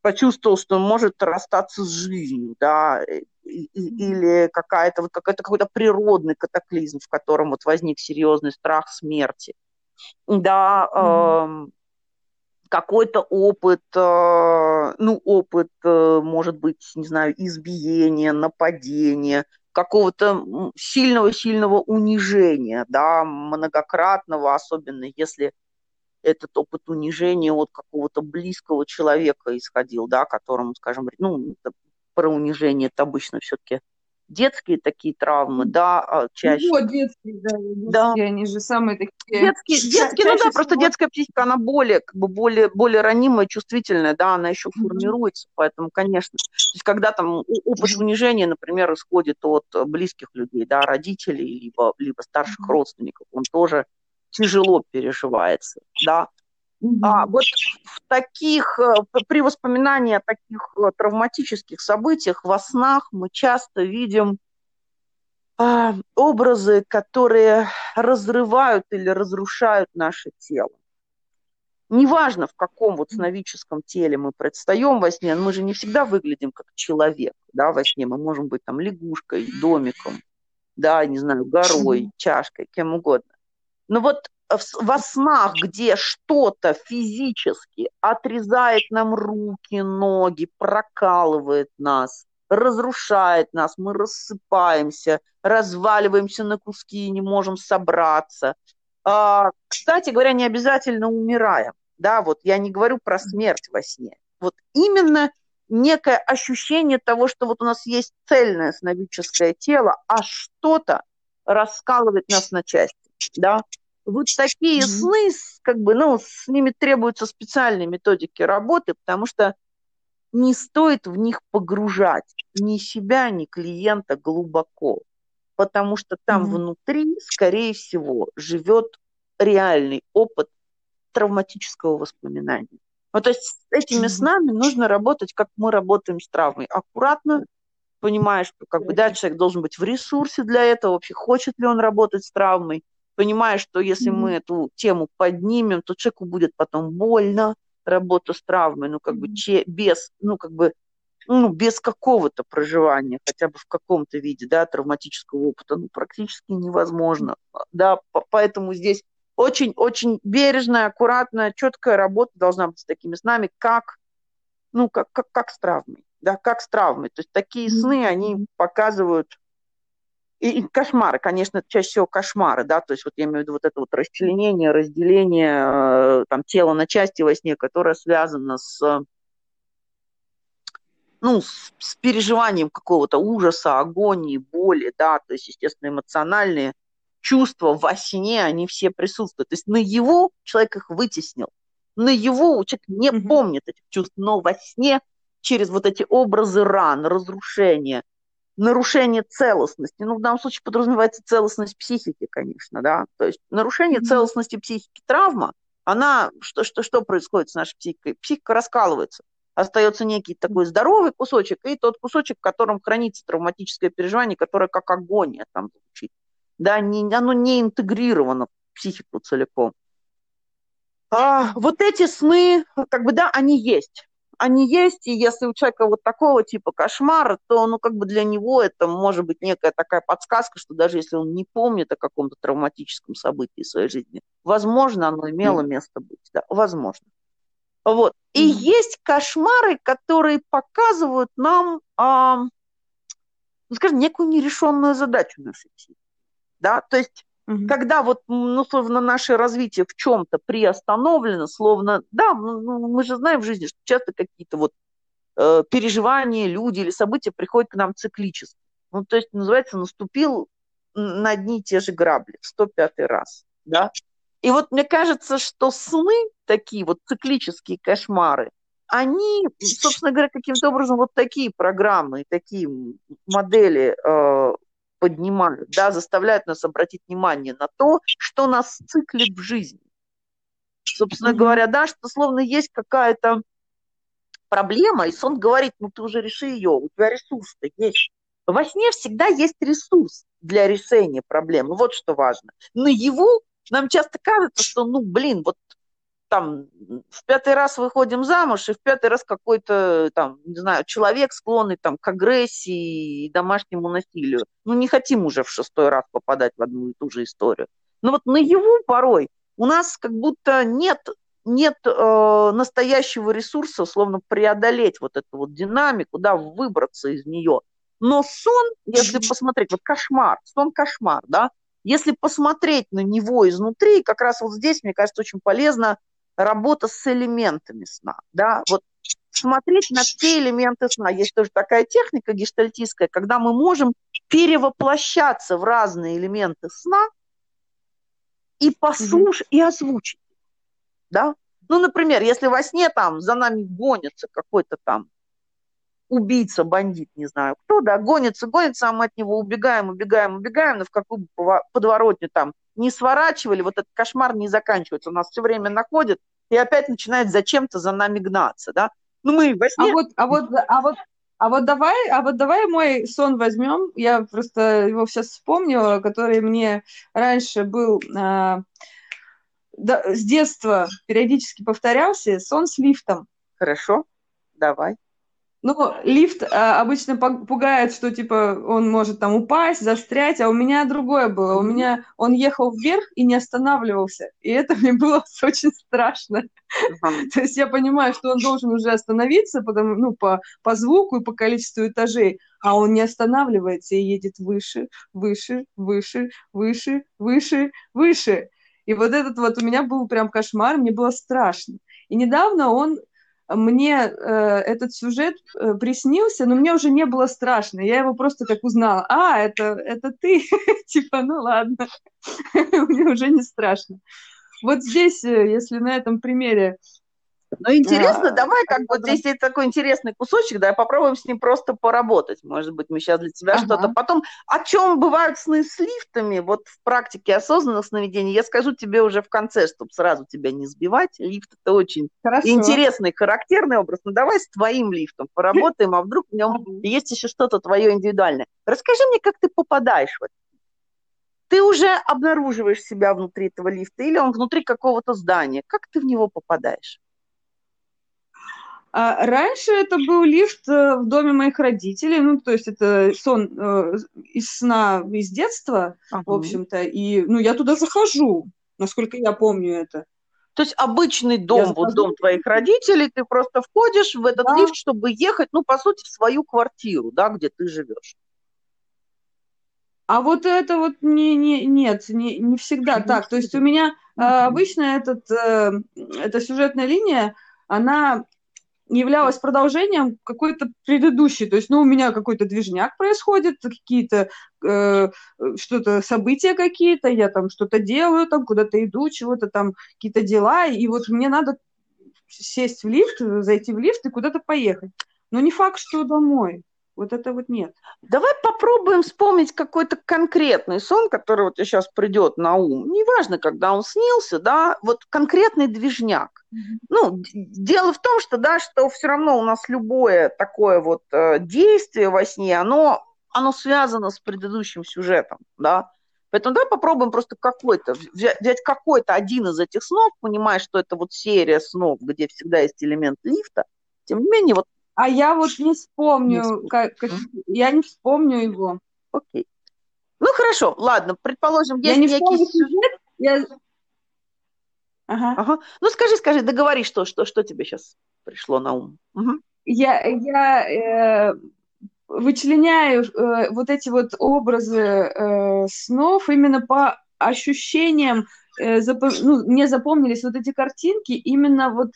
почувствовал, что он может расстаться с жизнью, да, или какая-то вот какой-то какой-то природный катаклизм, в котором вот возник серьезный страх смерти, да, э, какой-то опыт, э, ну опыт, э, может быть, не знаю, избиения, нападения, какого-то сильного-сильного унижения, да, многократного, особенно если этот опыт унижения от какого-то близкого человека исходил, да, которому, скажем, ну, про унижение это обычно все-таки детские такие травмы, да, а, чаще. Ну, детские, да, детские, да. они же самые такие. Детские, детские, ну да, просто детская психика, она более, как бы более, более ранимая, чувствительная, да, она еще формируется, поэтому, конечно, то есть когда там опыт унижения, например, исходит от близких людей, да, родителей, либо, либо старших родственников, он тоже тяжело переживается, да. А вот в таких, э, при воспоминании о таких э, травматических событиях во снах мы часто видим а, образы, которые разрывают или разрушают наше тело. Неважно, в каком вот сновидческом теле мы предстаем во сне, мы же не всегда выглядим как человек, да, во сне. Мы можем быть там лягушкой, домиком, да, не знаю, горой, чашкой, кем угодно. Но вот во снах, где что-то физически отрезает нам руки, ноги, прокалывает нас, разрушает нас, мы рассыпаемся, разваливаемся на куски и не можем собраться. А, кстати говоря, не обязательно умираем. Да, вот я не говорю про смерть во сне. Вот именно некое ощущение того, что вот у нас есть цельное сновидческое тело, а что-то раскалывает нас на части. Да? Вот такие mm-hmm. сны, как бы, ну, с ними требуются специальные методики работы, потому что не стоит в них погружать ни себя, ни клиента глубоко, потому что там mm-hmm. внутри, скорее всего, живет реальный опыт травматического воспоминания. Ну, то есть с этими снами нужно работать, как мы работаем с травмой, аккуратно, понимая, что как бы, да, человек должен быть в ресурсе для этого, вообще хочет ли он работать с травмой, понимая, что если mm-hmm. мы эту тему поднимем, то человеку будет потом больно, работа с травмой, ну, как бы, че, без, ну, как бы, ну, без какого-то проживания, хотя бы в каком-то виде, да, травматического опыта, ну, практически невозможно, да, поэтому здесь очень-очень бережная, аккуратная, четкая работа должна быть с такими снами, как, ну, как, как, как с травмой, да, как с травмой, то есть такие сны, они показывают и, и кошмары, конечно, чаще всего кошмары, да, то есть вот я имею в виду вот это вот расчленение, разделение э, там тела на части во сне, которое связано с, ну, с, с переживанием какого-то ужаса, агонии, боли, да, то есть, естественно, эмоциональные чувства во сне, они все присутствуют. То есть на его человек их вытеснил, на его человек не mm-hmm. помнит этих чувств, но во сне через вот эти образы ран, разрушения – нарушение целостности. Ну, в данном случае подразумевается целостность психики, конечно, да. То есть нарушение mm-hmm. целостности психики, травма, она, что, что, что происходит с нашей психикой? Психика раскалывается. Остается некий такой здоровый кусочек и тот кусочек, в котором хранится травматическое переживание, которое как агония там звучит. Да, не, оно не интегрировано в психику целиком. А, вот эти сны, как бы, да, они есть они есть, и если у человека вот такого типа кошмар, то, ну, как бы для него это может быть некая такая подсказка, что даже если он не помнит о каком-то травматическом событии в своей жизни, возможно, оно имело место быть, да, возможно. Вот. И mm. есть кошмары, которые показывают нам, а, ну, скажем, некую нерешенную задачу нашей психики. Да, то есть Угу. Когда вот, ну, словно наше развитие в чем-то приостановлено, словно, да, ну, мы же знаем в жизни, что часто какие-то вот э, переживания, люди или события приходят к нам циклически. Ну, то есть, называется, наступил на одни и те же грабли в 105 раз, да. И вот мне кажется, что сны, такие вот циклические кошмары, они, собственно говоря, каким-то образом вот такие программы, такие модели э, поднимают, да, заставляют нас обратить внимание на то, что нас циклит в жизни. Собственно говоря, да, что словно есть какая-то проблема, и сон говорит, ну ты уже реши ее, у тебя ресурс-то есть. Во сне всегда есть ресурс для решения проблемы, вот что важно. Но его нам часто кажется, что, ну, блин, вот там в пятый раз выходим замуж, и в пятый раз какой-то там, не знаю, человек склонный там к агрессии и домашнему насилию. Ну, не хотим уже в шестой раз попадать в одну и ту же историю. Но вот на его порой у нас как будто нет, нет э, настоящего ресурса, условно, преодолеть вот эту вот динамику, да, выбраться из нее. Но сон, если посмотреть, вот кошмар, сон кошмар, да, если посмотреть на него изнутри, как раз вот здесь, мне кажется, очень полезно работа с элементами сна, да, вот смотреть на те элементы сна. Есть тоже такая техника гештальтистская, когда мы можем перевоплощаться в разные элементы сна и послушать, mm-hmm. и озвучить, да. Ну, например, если во сне там за нами гонится какой-то там убийца, бандит, не знаю кто, да, гонится, гонится, а мы от него убегаем, убегаем, убегаем, но в какую подворотню там не сворачивали, вот этот кошмар не заканчивается. У нас все время находит и опять начинает зачем-то за нами гнаться, да. Ну, мы во сне... А вот, а вот, а вот, а вот давай, а вот давай мой сон возьмем. Я просто его сейчас вспомнила, который мне раньше был а, да, с детства периодически повторялся. Сон с лифтом. Хорошо, давай. Ну, лифт а, обычно пугает, что типа он может там упасть, застрять, а у меня другое было. У меня он ехал вверх и не останавливался. И это мне было очень страшно. То есть я понимаю, что он должен уже остановиться, потому, ну, по, по звуку и по количеству этажей, а он не останавливается и едет выше, выше, выше, выше, выше, выше. И вот этот вот у меня был прям кошмар, мне было страшно. И недавно он мне э, этот сюжет э, приснился, но мне уже не было страшно. Я его просто как узнала. А, это, это ты? типа, ну ладно. мне уже не страшно. Вот здесь, э, если на этом примере ну, интересно, а, давай, как вот здесь есть такой интересный кусочек, да, попробуем с ним просто поработать. Может быть, мы сейчас для тебя ага. что-то потом. О чем бывают сны с лифтами, вот в практике осознанных сновидений, я скажу тебе уже в конце, чтобы сразу тебя не сбивать. Лифт это очень Хорошо. интересный, характерный образ. Ну, давай с твоим лифтом поработаем, а вдруг в нем есть еще что-то твое индивидуальное. Расскажи мне, как ты попадаешь в это ты уже обнаруживаешь себя внутри этого лифта или он внутри какого-то здания. Как ты в него попадаешь? А раньше это был лифт э, в доме моих родителей, ну, то есть это сон э, из сна из детства, ага. в общем-то, и, ну, я туда захожу, насколько я помню это. То есть обычный дом, вот дом твоих родителей, ты просто входишь в этот да. лифт, чтобы ехать, ну, по сути, в свою квартиру, да, где ты живешь. А вот это вот не, не, нет, не, не всегда не так. То есть у меня э, обычно этот, э, эта сюжетная линия, она являлась продолжением какой-то предыдущей. То есть, ну, у меня какой-то движняк происходит, какие-то э, что-то, события какие-то, я там что-то делаю, там куда-то иду, чего-то там, какие-то дела, и вот мне надо сесть в лифт, зайти в лифт и куда-то поехать. Но не факт, что домой. Вот это вот нет. Давай попробуем вспомнить какой-то конкретный сон, который вот сейчас придет на ум. Неважно, когда он снился, да, вот конкретный движняк. Mm-hmm. Ну, дело в том, что, да, что все равно у нас любое такое вот э, действие во сне, оно, оно связано с предыдущим сюжетом, да. Поэтому давай попробуем просто какой-то, взять, взять какой-то один из этих снов, понимая, что это вот серия снов, где всегда есть элемент лифта, тем не менее, вот а я вот не вспомню, не как, как, я не вспомню его. Окей. Ну хорошо, ладно, предположим, есть я не некий сюжет. Я... Ага. ага. Ну скажи, скажи, договори, что, что, что тебе сейчас пришло на ум. Угу. Я, я э, вычленяю э, вот эти вот образы э, снов именно по ощущением, э, запом- ну, мне запомнились вот эти картинки именно вот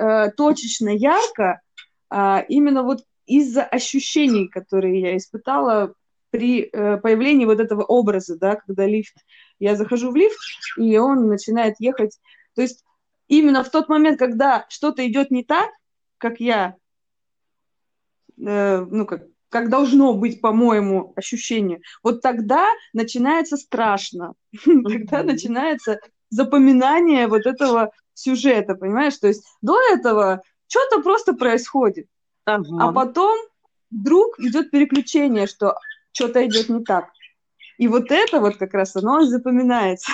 э, точечно, ярко, а, именно вот из-за ощущений, которые я испытала при э, появлении вот этого образа, да, когда лифт, я захожу в лифт, и он начинает ехать. То есть именно в тот момент, когда что-то идет не так, как я, э, ну, как, как должно быть, по-моему, ощущение, вот тогда начинается страшно. Тогда начинается запоминание вот этого сюжета, понимаешь? То есть до этого что-то просто происходит, а потом вдруг идет переключение, что что-то идет не так. И вот это вот как раз оно запоминается.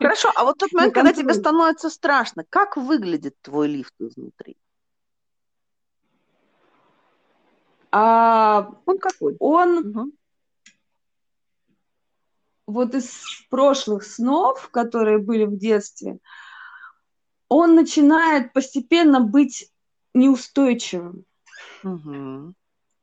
Хорошо, а вот тот момент, когда тебе становится страшно, как выглядит твой лифт изнутри? А он какой? Он угу. вот из прошлых снов, которые были в детстве, он начинает постепенно быть неустойчивым. Угу.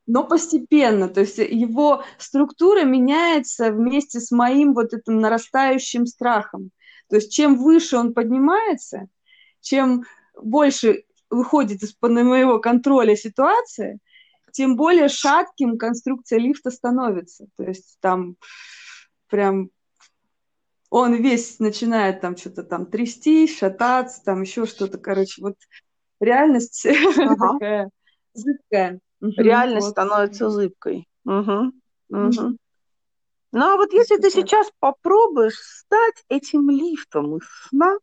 Но постепенно, то есть его структура меняется вместе с моим вот этим нарастающим страхом. То есть чем выше он поднимается, чем больше выходит из-под моего контроля ситуация, тем более шатким конструкция лифта становится. То есть там прям он весь начинает там что-то там трясти, шататься, там еще что-то, короче, вот реальность ага. такая зыбкая. Реальность вот. становится зыбкой. Угу. Угу. Ну а вот если ты сейчас попробуешь стать этим лифтом из сна,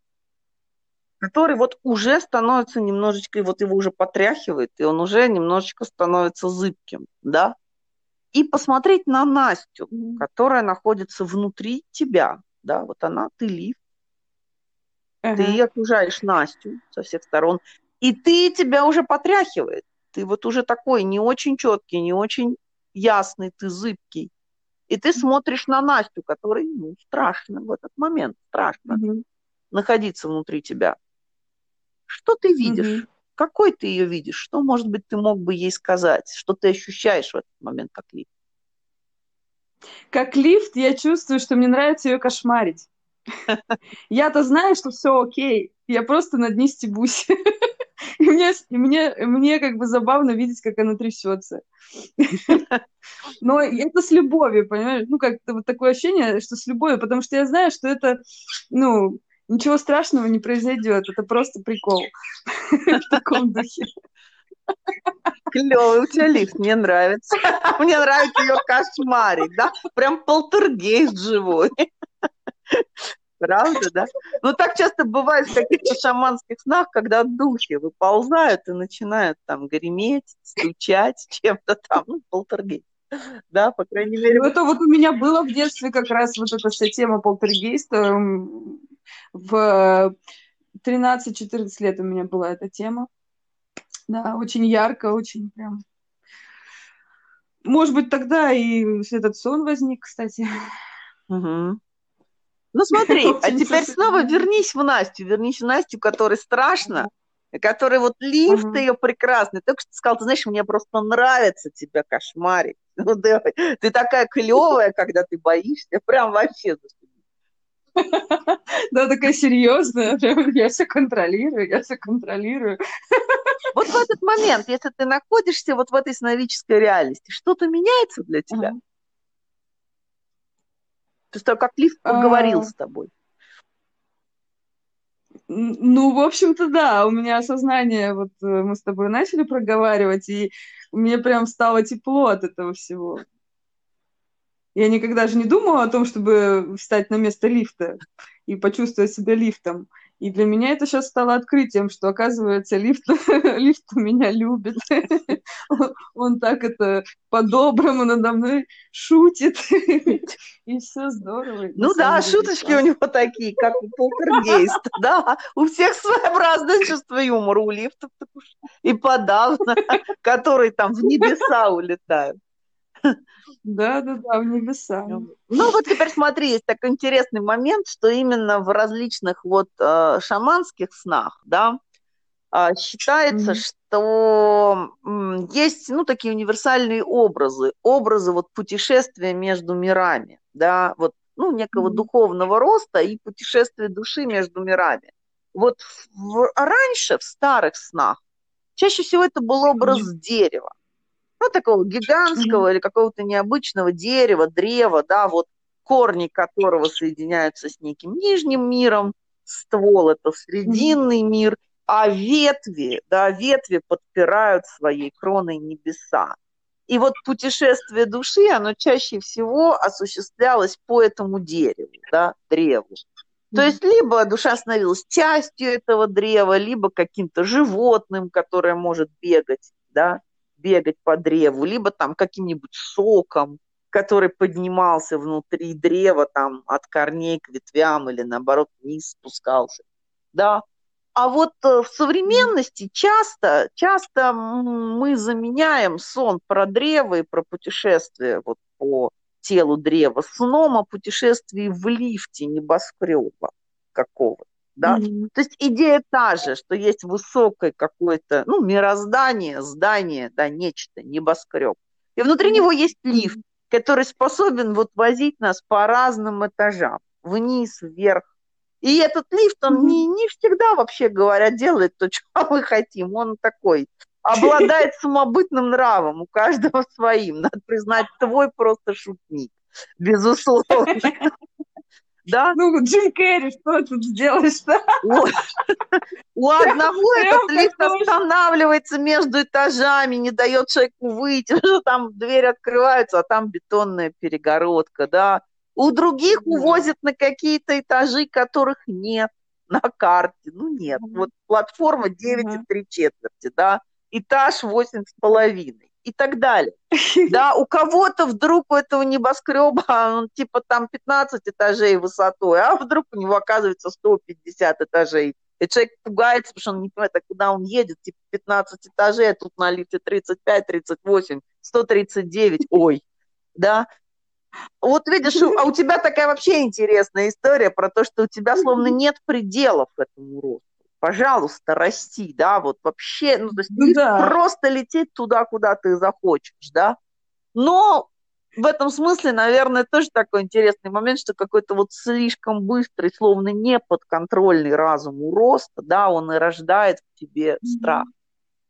который вот уже становится немножечко, вот его уже потряхивает, и он уже немножечко становится зыбким, да? И посмотреть на Настю, которая находится внутри тебя, да, вот она, ты лифт, uh-huh. ты окружаешь Настю со всех сторон, и ты тебя уже потряхивает, ты вот уже такой не очень четкий, не очень ясный, ты зыбкий. И ты смотришь на Настю, которой ну, страшно в этот момент, страшно mm-hmm. находиться внутри тебя. Что ты видишь? Угу. Какой ты ее видишь? Что, может быть, ты мог бы ей сказать? Что ты ощущаешь в этот момент как лифт? Как лифт я чувствую, что мне нравится ее кошмарить. Я-то знаю, что все окей. Я просто над ней стебусь. И мне, мне, мне как бы забавно видеть, как она трясется. Но это с любовью, понимаешь? Ну, как-то вот такое ощущение, что с любовью, потому что я знаю, что это, ну, ничего страшного не произойдет. Это просто прикол. В таком духе. Клевый у тебя лифт, мне нравится. Мне нравится ее кошмарик, да? Прям полтергейст живой. Правда, да? Ну, так часто бывает в каких-то шаманских снах, когда духи выползают и начинают там греметь, стучать чем-то там, ну, полтергейст. Да, по крайней мере. Ну, это вот у меня было в детстве как раз вот эта вся тема полтергейста в 13-14 лет у меня была эта тема. Да, очень ярко, очень прям. Может быть, тогда и этот сон возник, кстати. Угу. Ну смотри, а теперь снова вернись в Настю, вернись в Настю, которой страшно, который вот лифт ее прекрасный. Только что сказал, ты знаешь, мне просто нравится тебя кошмарить. Ну, да, ты такая клевая, когда ты боишься, прям вообще да, такая серьезная, я все контролирую, я все контролирую. Вот в этот момент, если ты находишься вот в этой сновидческой реальности, что-то меняется для тебя? То есть как лифт поговорил а. с тобой. Ну, в общем-то, да, у меня осознание, вот э, мы с тобой начали проговаривать, и мне прям стало тепло от этого всего. Я никогда же не думала о том, чтобы встать на место лифта и почувствовать себя лифтом. И для меня это сейчас стало открытием, что, оказывается, лифт, лифт меня любит. Он, он так это по-доброму надо мной шутит. И все здорово. Ну да, шуточки у него такие, как у полтергейста. Да, у всех своеобразное чувство юмора. У лифтов и подавно, которые там в небеса улетают. Да, да, да, в небеса. Ну вот теперь смотри, есть такой интересный момент, что именно в различных вот э, шаманских снах, да, э, считается, mm-hmm. что есть, ну, такие универсальные образы, образы вот путешествия между мирами, да, вот ну, некого духовного роста и путешествия души между мирами. Вот в, раньше, в старых снах, чаще всего это был образ дерева. Ну, такого гигантского или какого-то необычного дерева, древа, да, вот корни которого соединяются с неким нижним миром, ствол – это срединный мир, а ветви, да, ветви подпирают своей кроной небеса. И вот путешествие души, оно чаще всего осуществлялось по этому дереву, да, древу. То есть либо душа становилась частью этого древа, либо каким-то животным, которое может бегать, да, бегать по древу, либо там каким-нибудь соком, который поднимался внутри древа, там от корней к ветвям или наоборот вниз спускался, да. А вот э, в современности часто, часто мы заменяем сон про древо и про путешествие вот по телу древа сном о путешествии в лифте небоскреба какого-то. Да? Mm-hmm. То есть идея та же, что есть высокое какое-то, ну, мироздание, здание, да, нечто, небоскреб. И внутри него есть лифт, который способен вот возить нас по разным этажам, вниз, вверх, и этот лифт, он не, не всегда, вообще говоря, делает то, что мы хотим. Он такой, обладает самобытным нравом, у каждого своим. Надо признать, твой просто шутник, безусловно. Да? Ну, Джим Керри, что тут сделаешь-то? У одного этот лифт останавливается между этажами, не дает человеку выйти, там дверь открывается, а там бетонная перегородка, да. У других увозят на какие-то этажи, которых нет на карте. Ну нет, вот платформа 9 mm и 3 четверти, да, этаж 8 с половиной и так далее. Да, у кого-то вдруг у этого небоскреба, он типа там 15 этажей высотой, а вдруг у него оказывается 150 этажей. И человек пугается, потому что он не понимает, а куда он едет, типа 15 этажей, а тут на лифте 35, 38, 139, ой, да, вот видишь, а у тебя такая вообще интересная история про то, что у тебя словно нет пределов этому росту. Пожалуйста, расти, да, вот вообще, ну, то есть ну, да. просто лететь туда, куда ты захочешь, да. Но в этом смысле, наверное, тоже такой интересный момент, что какой-то вот слишком быстрый, словно неподконтрольный разуму роста, да, он и рождает в тебе mm-hmm. страх.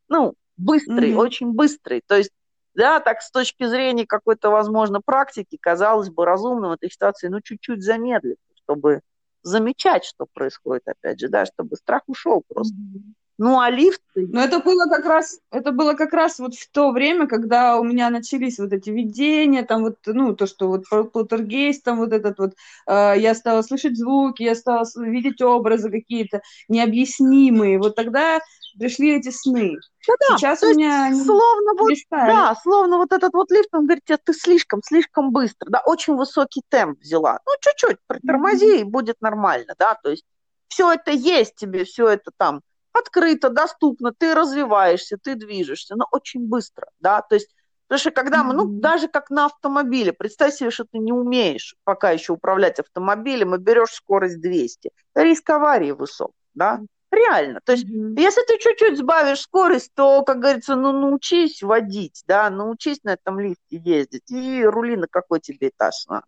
Ну, быстрый, mm-hmm. очень быстрый. То есть да, так с точки зрения какой-то, возможно, практики, казалось бы, разумно в этой ситуации, ну, чуть-чуть замедлить, чтобы замечать, что происходит, опять же, да, чтобы страх ушел просто. Mm-hmm. Ну, а лифт... Ну, это было как раз, это было как раз вот в то время, когда у меня начались вот эти видения, там вот, ну, то, что вот полтергейст, там вот этот вот, э, я стала слышать звуки, я стала видеть образы какие-то необъяснимые. Вот тогда пришли эти сны. Да, да. Сейчас у меня словно вот, да, словно вот этот вот лифт, он говорит, ты слишком, слишком быстро, да, очень высокий темп взяла. Ну, чуть-чуть притормози, mm-hmm. и будет нормально, да, то есть все это есть тебе, все это там открыто, доступно, ты развиваешься, ты движешься, но очень быстро, да, то есть Потому что когда мы, ну, даже как на автомобиле, представь себе, что ты не умеешь пока еще управлять автомобилем и берешь скорость 200. Риск аварии высок, да? Реально. То есть, mm-hmm. если ты чуть-чуть сбавишь скорость, то, как говорится, ну, научись водить, да, научись на этом лифте ездить, и рули на какой тебе этаж надо.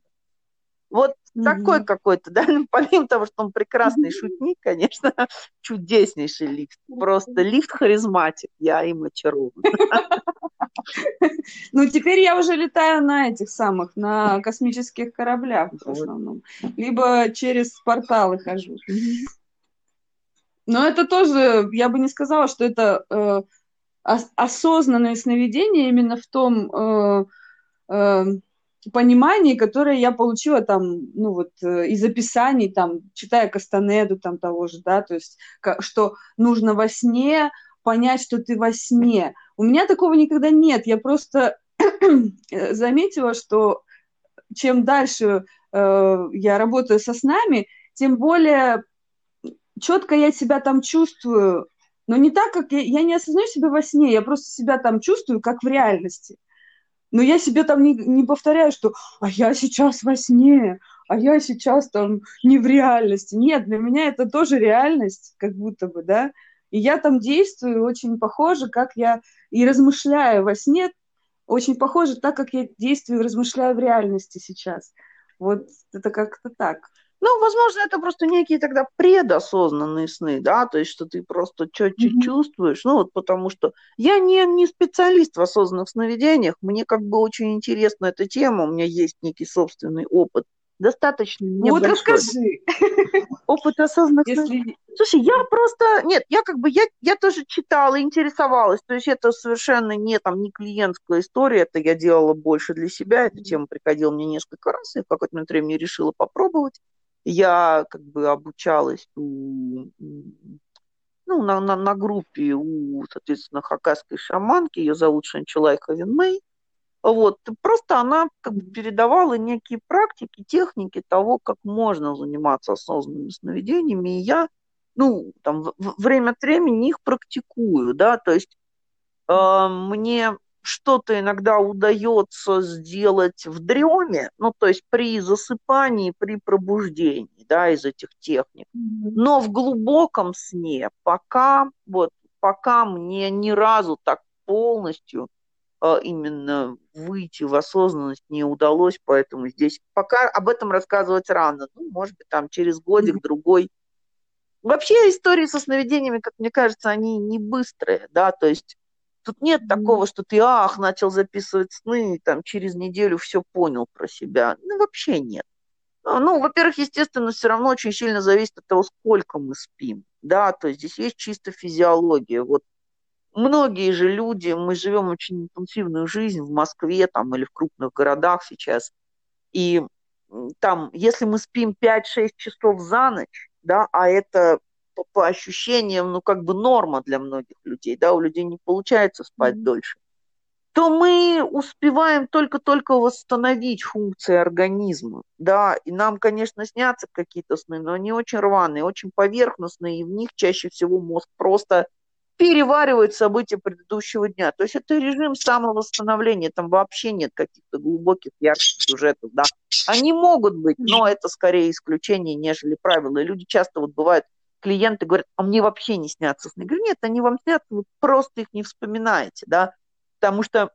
Вот mm-hmm. такой какой-то, да, ну, помимо того, что он прекрасный mm-hmm. шутник, конечно, чудеснейший лифт. Просто лифт-харизматик, я им очарован. Ну, теперь я уже летаю на этих самых, на космических кораблях в основном. Либо через порталы хожу. Но это тоже, я бы не сказала, что это э, осознанное сновидение именно в том э, э, понимании, которое я получила там, ну вот, э, из описаний, там, читая Кастанеду там того же, да, то есть, что нужно во сне понять, что ты во сне. У меня такого никогда нет, я просто заметила, что чем дальше э, я работаю со снами, тем более четко я себя там чувствую, но не так, как я, я не осознаю себя во сне, я просто себя там чувствую, как в реальности. Но я себе там не, не повторяю, что «а я сейчас во сне», «а я сейчас там не в реальности». Нет, для меня это тоже реальность, как будто бы, да. И я там действую очень похоже, как я и размышляю во сне, очень похоже так, как я действую и размышляю в реальности сейчас. Вот это как-то так. Ну, возможно, это просто некие тогда предосознанные сны, да, то есть, что ты просто четче Мгм. чувствуешь, ну, вот потому что я не, не специалист в осознанных сновидениях, мне как бы очень интересна эта тема, у меня есть некий собственный опыт, достаточно Вот небольшой. расскажи, Опыт осознанных сновидений. если... Слушай, я просто, нет, я как бы, я, я тоже читала, интересовалась, то есть это совершенно не там, не клиентская история, это я делала больше для себя, эта тема приходила мне несколько раз, и в какой-то момент времени решила попробовать. Я как бы обучалась у, ну, на, на, на группе у, соответственно, хакасской шаманки, ее зовут Шанчулай Хавенмей, вот, просто она как бы передавала некие практики, техники того, как можно заниматься осознанными сновидениями, и я, ну, там, время от времени их практикую, да, то есть э, мне что-то иногда удается сделать в дреме, ну, то есть при засыпании, при пробуждении, да, из этих техник. Но в глубоком сне пока, вот, пока мне ни разу так полностью э, именно выйти в осознанность не удалось, поэтому здесь пока об этом рассказывать рано. Ну, может быть, там через годик, другой. Вообще истории со сновидениями, как мне кажется, они не быстрые, да, то есть тут нет такого, что ты, ах, начал записывать сны, и там через неделю все понял про себя. Ну, вообще нет. А, Ну, во-первых, естественно, все равно очень сильно зависит от того, сколько мы спим, да, то есть здесь есть чисто физиология. Вот многие же люди, мы живем очень интенсивную жизнь в Москве там или в крупных городах сейчас, и там, если мы спим 5-6 часов за ночь, да, а это по, по ощущениям, ну, как бы норма для многих людей, да, у людей не получается спать Мгм. дольше, то мы успеваем только-только восстановить функции организма, да, и нам, конечно, снятся какие-то сны, но они очень рваные, очень поверхностные, и в них чаще всего мозг просто переваривает события предыдущего дня. То есть это режим самовосстановления, там вообще нет каких-то глубоких, ярких сюжетов, да. Они могут быть, но это скорее исключение, нежели правило. И люди часто вот бывают, клиенты говорят, а мне вообще не снятся сны. Я говорю, нет, они вам снятся, вы просто их не вспоминаете, да, потому что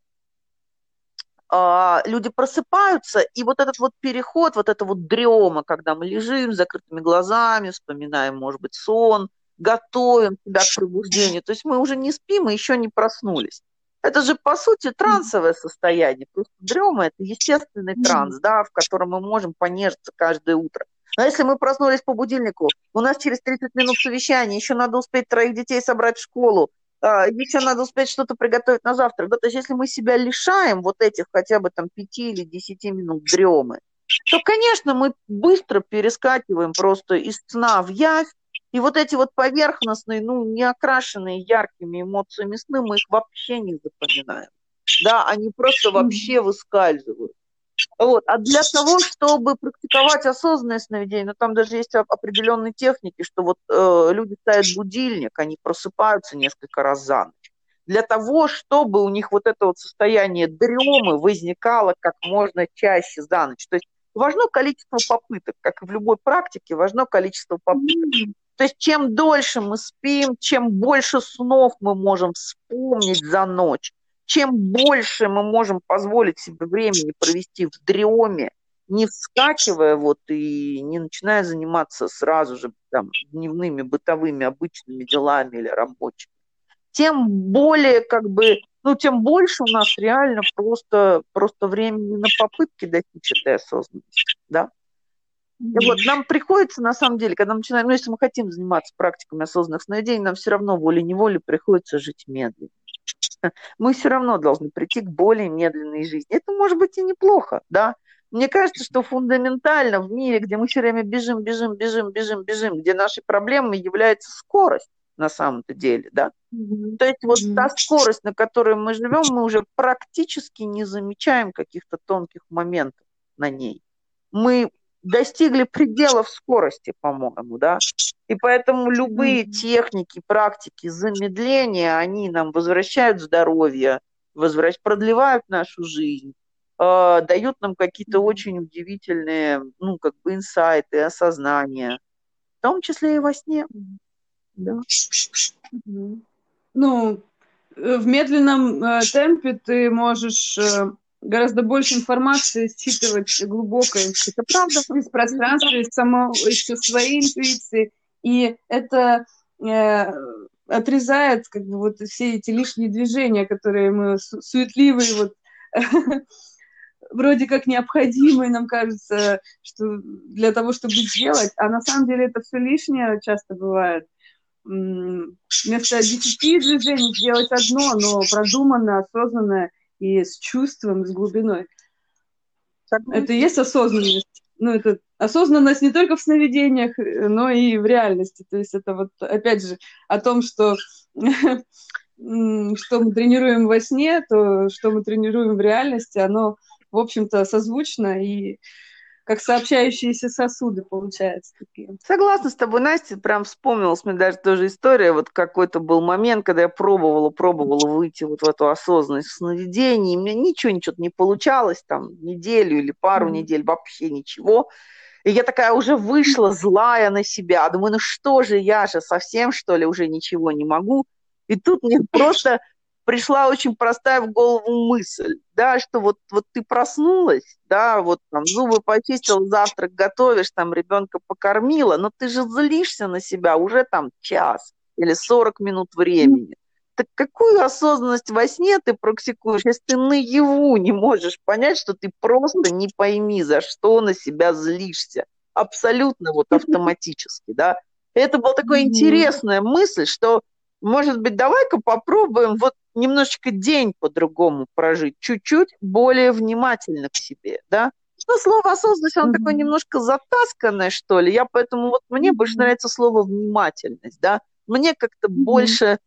а, люди просыпаются, и вот этот вот переход, вот это вот дрема, когда мы лежим с закрытыми глазами, вспоминаем, может быть, сон, готовим себя к пробуждению, то есть мы уже не спим и еще не проснулись. Это же, по сути, трансовое состояние. Просто дрема – это естественный транс, да, в котором мы можем понежиться каждое утро. Но если мы проснулись по будильнику, у нас через 30 минут совещание, еще надо успеть троих детей собрать в школу, а, еще надо успеть что-то приготовить на завтрак. Да, то есть если мы себя лишаем вот этих хотя бы там 5 или 10 минут дремы, то, конечно, мы быстро перескакиваем просто из сна в явь, и вот эти вот поверхностные, ну, не окрашенные яркими эмоциями сны, мы их вообще не запоминаем. Да, они просто вообще выскальзывают. Вот. А для того, чтобы практиковать осознанное сновидение, ну, там даже есть определенные техники, что вот э, люди ставят будильник, они просыпаются несколько раз за ночь. Для того, чтобы у них вот это вот состояние дремы возникало как можно чаще за ночь. То есть важно количество попыток, как и в любой практике, важно количество попыток. То есть чем дольше мы спим, чем больше снов мы можем вспомнить за ночь, чем больше мы можем позволить себе времени провести в дреме, не вскакивая вот и не начиная заниматься сразу же там, дневными бытовыми обычными делами или рабочими, тем более как бы, ну, тем больше у нас реально просто, просто времени на попытки достичь этой осознанности, да. И вот нам приходится, на самом деле, когда мы начинаем, ну, если мы хотим заниматься практиками осознанных сновидений, нам все равно волей-неволей приходится жить медленно. Мы все равно должны прийти к более медленной жизни. Это может быть и неплохо, да. Мне кажется, что фундаментально в мире, где мы все время бежим, бежим, бежим, бежим, бежим, где нашей проблемой является скорость на самом-то деле, да. То есть вот та скорость, на которой мы живем, мы уже практически не замечаем каких-то тонких моментов на ней. Мы достигли пределов скорости, по-моему, да. И поэтому любые техники, практики замедления, они нам возвращают здоровье, возвращ... продлевают нашу жизнь, э, дают нам какие-то очень удивительные, ну, как бы инсайты, осознания, в том числе и во сне. Да. Ну, э, в медленном э, темпе ты можешь э, гораздо больше информации считывать глубокой. Это правда. Из пространства, из, самого, из своей интуиции. И это э, отрезает как бы вот все эти лишние движения, которые мы суетливые вот вроде как необходимые, нам кажется, что для того, чтобы сделать, а на самом деле это все лишнее часто бывает. Вместо десяти движений сделать одно, но продуманное, осознанное и с чувством, с глубиной. Это и есть осознанность. Ну, это осознанность не только в сновидениях, но и в реальности. То есть это вот, опять же, о том, что что мы тренируем во сне, то, что мы тренируем в реальности, оно, в общем-то, созвучно и как сообщающиеся сосуды, получается, такие. Согласна с тобой, Настя, прям вспомнилась мне даже тоже история, вот какой-то был момент, когда я пробовала, пробовала выйти вот в эту осознанность в сновидении, и мне ничего, ничего не получалось, там, неделю или пару mm-hmm. недель, вообще ничего, и я такая уже вышла злая на себя, думаю, ну что же, я же совсем, что ли, уже ничего не могу, и тут мне просто пришла очень простая в голову мысль, да, что вот, вот ты проснулась, да, вот там зубы почистил, завтрак готовишь, там ребенка покормила, но ты же злишься на себя уже там час или 40 минут времени. Так какую осознанность во сне ты практикуешь, если ты наяву не можешь понять, что ты просто не пойми, за что на себя злишься? Абсолютно вот автоматически, да. Это была такая интересная мысль, что может быть, давай-ка попробуем вот немножечко день по-другому прожить, чуть-чуть более внимательно к себе, да? Ну, слово осознанность, оно mm-hmm. такое немножко затасканное, что ли. Я поэтому вот мне mm-hmm. больше нравится слово внимательность, да. Мне как-то mm-hmm. больше,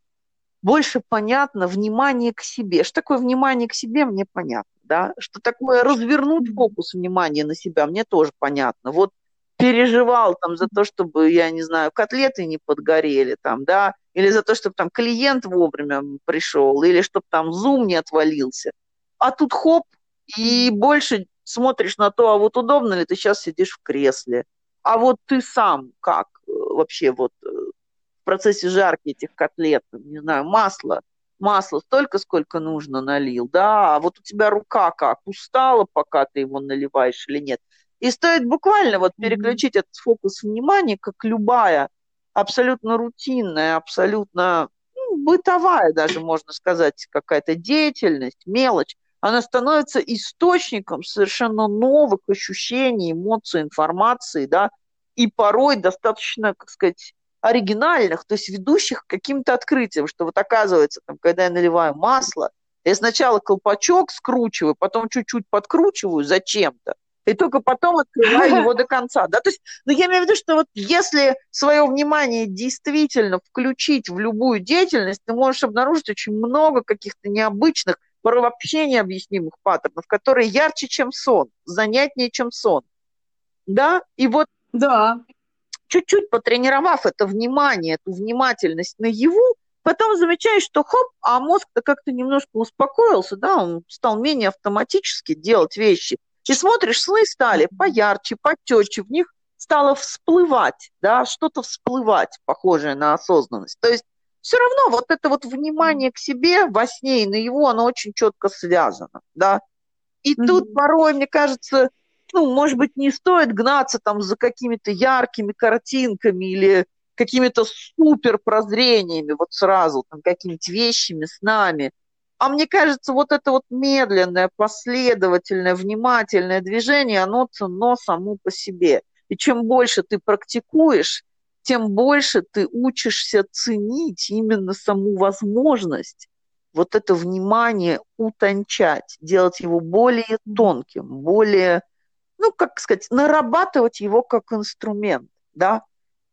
больше понятно внимание к себе. Что такое внимание к себе, мне понятно, да. Что такое развернуть фокус внимания на себя, мне тоже понятно. Вот переживал там за то, чтобы, я не знаю, котлеты не подгорели там, да, или за то, чтобы там клиент вовремя пришел, или чтобы там зум не отвалился. А тут хоп, и больше смотришь на то, а вот удобно ли ты сейчас сидишь в кресле, а вот ты сам как э, вообще вот э, в процессе жарки этих котлет, не знаю, масло, масло столько, сколько нужно налил, да, а вот у тебя рука как, устала, пока ты его наливаешь или нет. И стоит буквально вот переключить этот фокус внимания, как любая абсолютно рутинная, абсолютно ну, бытовая даже, можно сказать, какая-то деятельность, мелочь, она становится источником совершенно новых ощущений, эмоций, информации, да, и порой достаточно, как сказать, оригинальных, то есть ведущих к каким-то открытиям, что вот оказывается, там, когда я наливаю масло, я сначала колпачок скручиваю, потом чуть-чуть подкручиваю зачем-то, и только потом открываю его до конца. Да? То есть, ну, я имею в виду, что вот если свое внимание действительно включить в любую деятельность, ты можешь обнаружить очень много каких-то необычных, порой вообще необъяснимых паттернов, которые ярче, чем сон, занятнее, чем сон. Да? И вот да. чуть-чуть потренировав это внимание, эту внимательность наяву, потом замечаешь, что хоп, а мозг-то как-то немножко успокоился, да, он стал менее автоматически делать вещи. И смотришь, сны стали поярче, потече, в них стало всплывать, да, что-то всплывать, похожее на осознанность. То есть все равно вот это вот внимание к себе во сне и на его, оно очень четко связано, да. И mm-hmm. тут порой, мне кажется, ну, может быть, не стоит гнаться там за какими-то яркими картинками или какими-то супер прозрениями вот сразу, там, какими-то вещами, с нами. А мне кажется, вот это вот медленное, последовательное, внимательное движение, оно ценно само по себе. И чем больше ты практикуешь, тем больше ты учишься ценить именно саму возможность вот это внимание утончать, делать его более тонким, более, ну, как сказать, нарабатывать его как инструмент, да.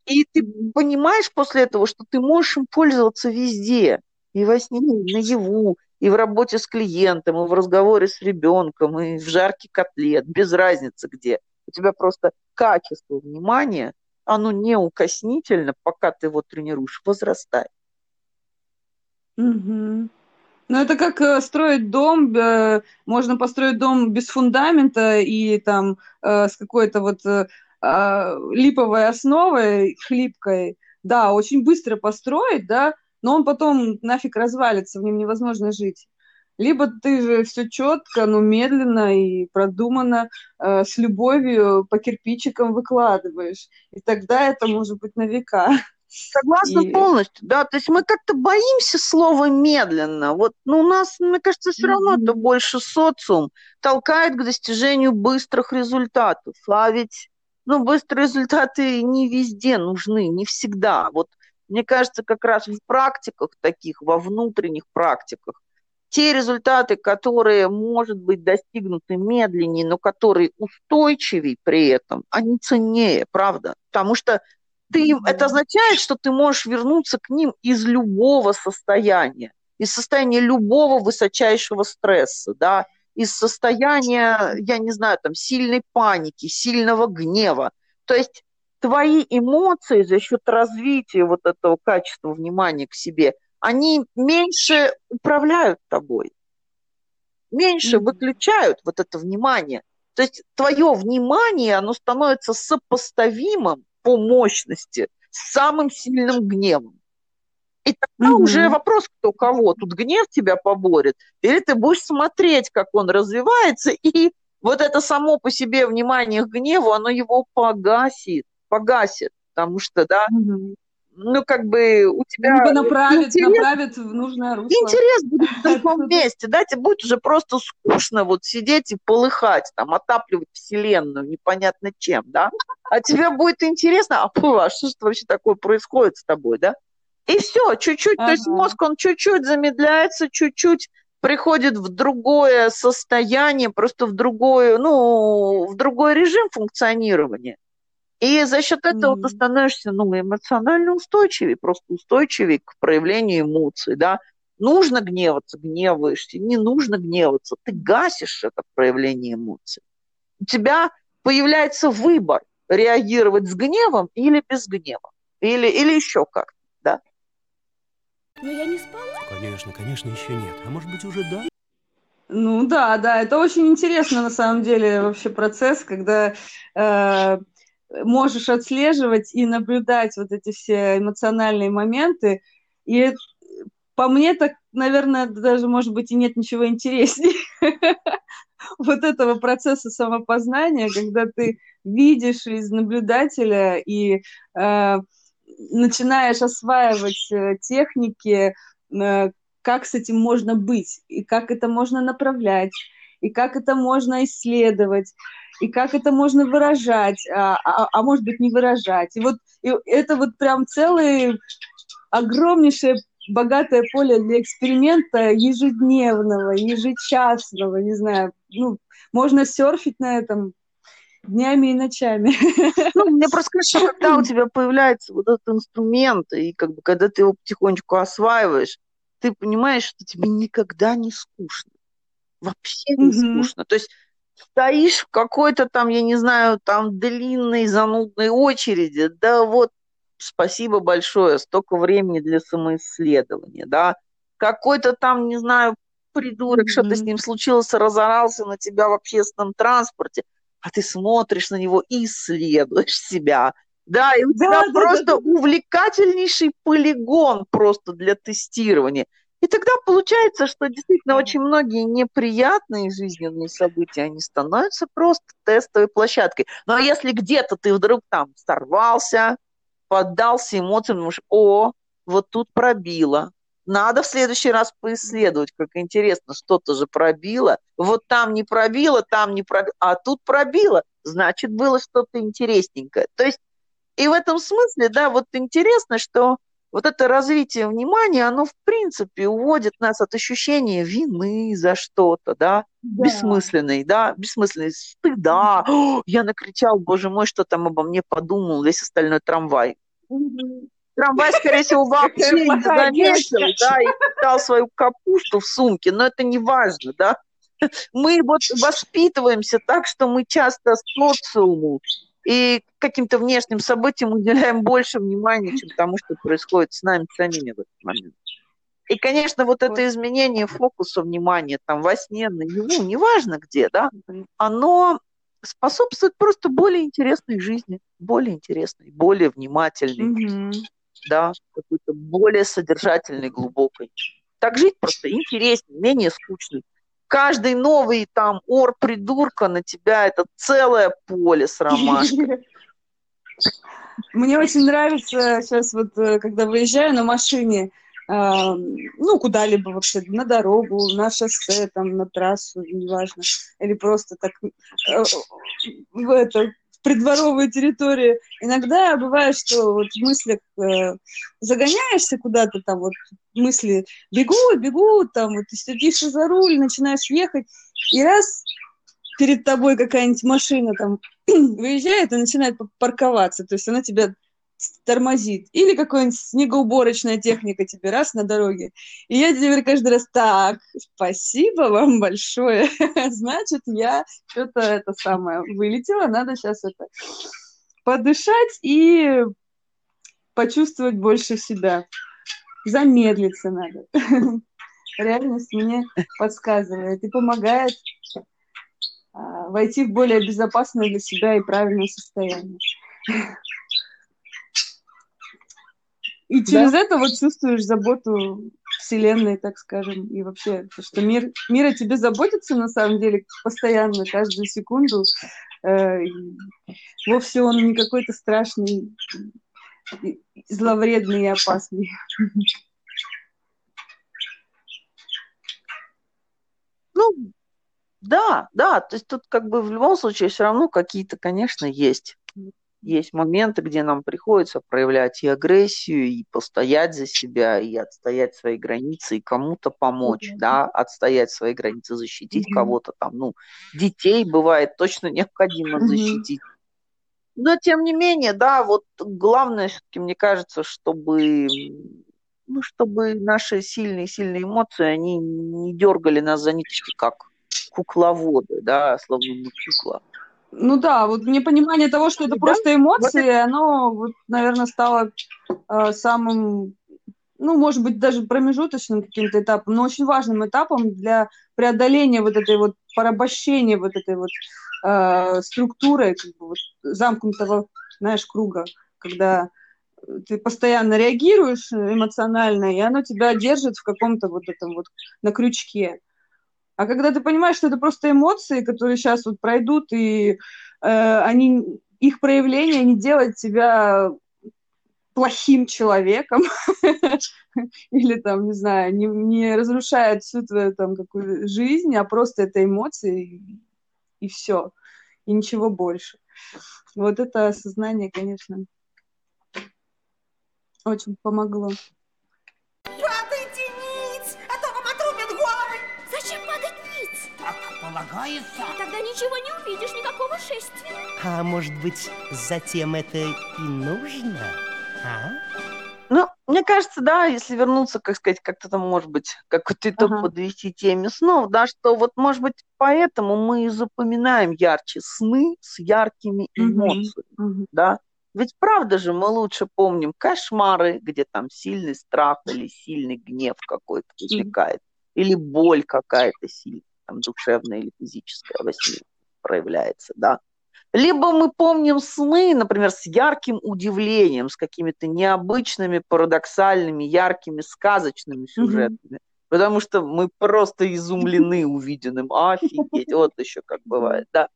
И ты понимаешь после этого, что ты можешь им пользоваться везде, и во сне, и наяву, и в работе с клиентом, и в разговоре с ребенком, и в жарке котлет, без разницы где. У тебя просто качество внимания, оно неукоснительно, пока ты его тренируешь, возрастает. Угу. Ну, это как э, строить дом. Э, можно построить дом без фундамента и там э, с какой-то вот а, липовой основой, хлипкой. Да, очень быстро построить, да, но он потом нафиг развалится, в нем невозможно жить. либо ты же все четко, но медленно и продуманно, э, с любовью по кирпичикам выкладываешь. И тогда это может быть на века. Согласна И- полностью, да. То есть мы как-то боимся слова медленно. Вот, ну, у нас, мне кажется, все равно это больше социум толкает к достижению быстрых результатов. А ведь, ну, быстрые результаты не везде нужны, не всегда. Вот мне кажется, как раз в практиках таких, во внутренних практиках, те результаты, которые, может быть, достигнуты медленнее, но которые устойчивее при этом, они ценнее, правда? Потому что ты, Мгм. это означает, что ты можешь вернуться к ним из любого состояния, из состояния любого высочайшего стресса, да, из состояния, я не знаю, там, сильной паники, сильного гнева. То есть твои эмоции за счет развития вот этого качества внимания к себе, они меньше управляют тобой, меньше Мгм. выключают вот это внимание. То есть твое внимание, оно становится сопоставимым по мощности с самым сильным гневом. И тогда Мгм. уже вопрос, кто кого. Тут гнев тебя поборет, или ты будешь смотреть, как он развивается, и вот это само по себе внимание к гневу, оно его погасит, погасит, потому что, да, Мгм. ну, как бы у тебя Либо направит, интерес направит в нужное русло. интерес будет в другом месте, да, тебе будет уже просто скучно вот сидеть и полыхать, там, отапливать вселенную непонятно чем, да, а тебе будет интересно, а, фу, а что же вообще такое происходит с тобой, да, и все, чуть-чуть, то есть Ага. мозг, он чуть-чуть замедляется, чуть-чуть приходит в другое состояние, просто в другое, ну, в другой режим функционирования. И за счет этого ты Мгм. становишься ну, эмоционально устойчивее, просто устойчивее к проявлению эмоций. Да? Нужно гневаться, гневаешься, не нужно гневаться, ты гасишь это проявление эмоций. У тебя появляется выбор реагировать с гневом или без гнева, или, или еще как. Да? Но я не спала. Конечно, конечно, еще нет. А может быть, уже да? Ну да, да, это очень интересно на самом деле вообще процесс, когда э, можешь отслеживать и наблюдать вот эти все эмоциональные моменты. И по мне так, наверное, даже, может быть, и нет ничего интереснее вот этого процесса самопознания, когда ты видишь из наблюдателя и э, начинаешь осваивать э, техники, э, как с этим можно быть, и как это можно направлять, и как это можно исследовать, и как это можно выражать, а, а, а может быть не выражать. И вот и это вот прям целое огромнейшее богатое поле для эксперимента ежедневного, ежечасного, не знаю, ну, можно серфить на этом днями и ночами. Ну, мне просто кажется, когда у тебя появляется вот этот инструмент, и как бы когда ты его потихонечку осваиваешь, ты понимаешь, что тебе никогда не скучно. Вообще не Мгм. скучно. То есть стоишь в какой-то там, я не знаю, там длинной занудной очереди, да вот спасибо большое, столько времени для самоисследования, да. Какой-то там, не знаю, придурок, что-то с ним случилось, разорался на тебя в общественном транспорте, а ты смотришь на него и исследуешь себя. Да, и у Да, тебя да, да, просто да. увлекательнейший полигон просто для тестирования. И тогда получается, что действительно очень многие неприятные жизненные события, они становятся просто тестовой площадкой. Но если где-то ты вдруг там сорвался, поддался эмоциям, думаешь, о, вот тут пробило. Надо в следующий раз поисследовать, как интересно, что-то же пробило. Вот там не пробило, там не пробило, а тут пробило. Значит, было что-то интересненькое. То есть и в этом смысле, да, вот интересно, что вот это развитие внимания, оно в принципе уводит нас от ощущения вины за что-то, да, Да. бессмысленной, да, бессмысленной стыда. «О, я накричал, боже мой, что там обо мне подумал весь остальной трамвай. Трамвай, скорее всего, вообще не заметил, да, и питал свою капусту в сумке, но это не важно, да. Мы вот воспитываемся так, что мы часто социуму и каким-то внешним событиям уделяем больше внимания, чем тому, что происходит с нами самими в этот момент. И, конечно, вот это изменение фокуса внимания там во сне, наяву, неважно где, да, оно способствует просто более интересной жизни, более интересной, более внимательной, Мгм. да, какой-то более содержательной, глубокой. Так жить просто интереснее, менее скучно. Каждый новый там ор придурка на тебя это целое поле с ромашкой. Мне очень нравится сейчас вот, э, когда выезжаю на машине, ну, куда-либо вообще, на дорогу, на шоссе, там, на трассу, неважно, или просто так э, в это, придворовые территории. Иногда бывает, что вот в мыслях э, загоняешься куда-то там, вот мысли бегут, бегут, там, вот ты садишься за руль, начинаешь ехать, и раз перед тобой какая-нибудь машина там выезжает и начинает парковаться, то есть она тебя тормозит. Или какая-нибудь снегоуборочная техника тебе раз на дороге. И я теперь каждый раз так, спасибо вам большое. Значит, я что-то это самое вылетела, надо сейчас это подышать и почувствовать больше себя. Замедлиться надо. Реальность мне подсказывает и помогает а, войти в более безопасное для себя и правильное состояние. И через да? это вот чувствуешь заботу Вселенной, так скажем, и вообще, то, что мир, мир о тебе заботится на самом деле постоянно, каждую секунду. Э, вовсе он не какой-то страшный, зловредный и опасный. Ну, да, да, то есть тут как бы в любом случае все равно какие-то, конечно, есть есть моменты, где нам приходится проявлять и агрессию, и постоять за себя, и отстоять свои границы, и кому-то помочь, mm-hmm. да, отстоять свои границы, защитить mm-hmm. кого-то там, ну, детей бывает точно необходимо mm-hmm. защитить. Но тем не менее, да, вот главное все-таки, мне кажется, чтобы, ну, чтобы наши сильные-сильные эмоции, они не дергали нас за ниточки, как кукловоды, да, словно мы кукла. Ну да, вот мне понимание того, что это да? просто эмоции, вот оно, вот, наверное, стало э, самым, ну, может быть, даже промежуточным каким-то этапом, но очень важным этапом для преодоления вот этой вот порабощения вот этой вот э, структуры, как бы вот, замкнутого, знаешь, круга, когда ты постоянно реагируешь эмоционально, и оно тебя держит в каком-то вот этом вот на крючке. А когда ты понимаешь, что это просто эмоции, которые сейчас вот пройдут, и э, они, их проявление не делает тебя плохим человеком или там, не знаю, не, не разрушает всю твою там какую жизнь, а просто это эмоции и, и все, и ничего больше. Вот это осознание, конечно, очень помогло. Полагается. И тогда ничего не увидишь, никакого шествия. А может быть, затем это и нужно? А? Ну, мне кажется, да, если вернуться, как сказать, как-то там, может быть, какой-то итог ага. подвести теме снов, да, что вот, может быть, поэтому мы и запоминаем ярче сны с яркими эмоциями, угу. да. Ведь правда же мы лучше помним кошмары, где там сильный страх или сильный гнев какой-то возникает, или боль какая-то сильная там, душевное или физическое во сне проявляется, да. Либо мы помним сны, например, с ярким удивлением, с какими-то необычными, парадоксальными, яркими, сказочными сюжетами. Mm-hmm. Потому что мы просто изумлены увиденным. Офигеть, вот еще как бывает, да.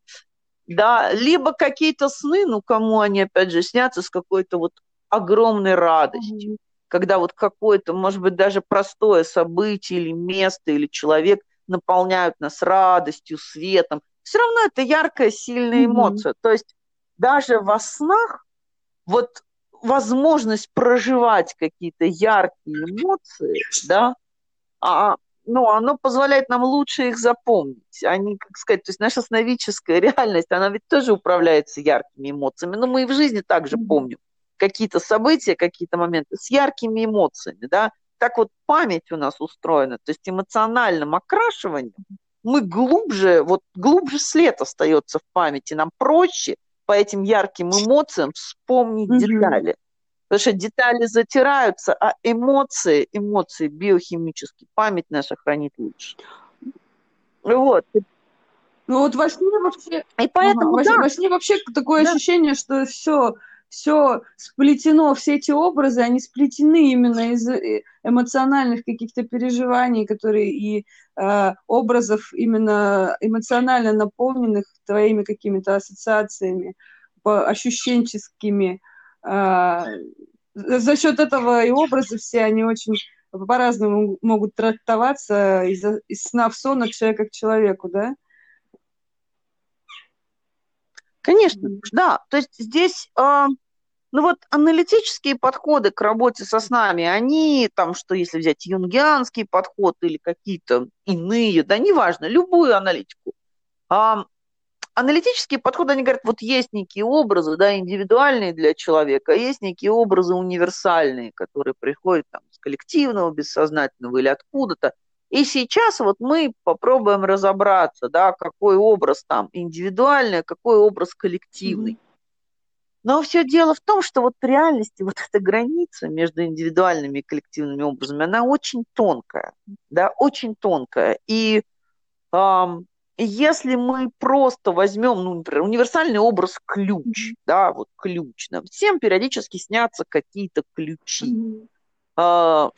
Да, либо какие-то сны, ну, кому они, опять же, снятся с какой-то вот огромной радостью. Mm-hmm. Когда вот какое-то, может быть, даже простое событие или место, или человек наполняют нас радостью, светом. Все равно это яркая, сильная эмоция. Mm-hmm. То есть даже во снах вот возможность проживать какие-то яркие эмоции, да, а, ну, оно позволяет нам лучше их запомнить. Они, как сказать, то есть наша сновидческая реальность, она ведь тоже управляется яркими эмоциями, но мы и в жизни также помним какие-то события, какие-то моменты с яркими эмоциями, да, так вот память у нас устроена, то есть эмоциональным окрашиванием мы глубже, вот глубже след остается в памяти, нам проще по этим ярким эмоциям вспомнить mm-hmm. детали. Потому что детали затираются, а эмоции, эмоции биохимически, память наша хранит лучше. Вот. Ну вот во сне вообще... И поэтому, ага, да. во, во сне вообще такое да. ощущение, что все, все сплетено, все эти образы, они сплетены именно из э, эмоциональных каких-то переживаний, которые и э, образов именно эмоционально наполненных твоими какими-то ассоциациями, ощущенческими. Э, за счет этого и образы все, они очень по-разному могут трактоваться из, из сна в сон от человека к человеку, да? Конечно, да. То есть здесь, э, ну вот аналитические подходы к работе со снами, они там, что если взять юнгианский подход или какие-то иные, да, неважно, любую аналитику. Э, аналитические подходы, они говорят, вот есть некие образы, да, индивидуальные для человека, а есть некие образы универсальные, которые приходят там с коллективного, бессознательного или откуда-то. И сейчас вот мы попробуем разобраться, да, какой образ там индивидуальный, а какой образ коллективный. Mm-hmm. Но все дело в том, что вот в реальности вот эта граница между индивидуальными и коллективными образами, она очень тонкая, да, очень тонкая. И эм, если мы просто возьмем, ну, например, универсальный образ ключ, да, вот ключ, нам всем периодически снятся какие-то ключи. Mm-hmm. Э,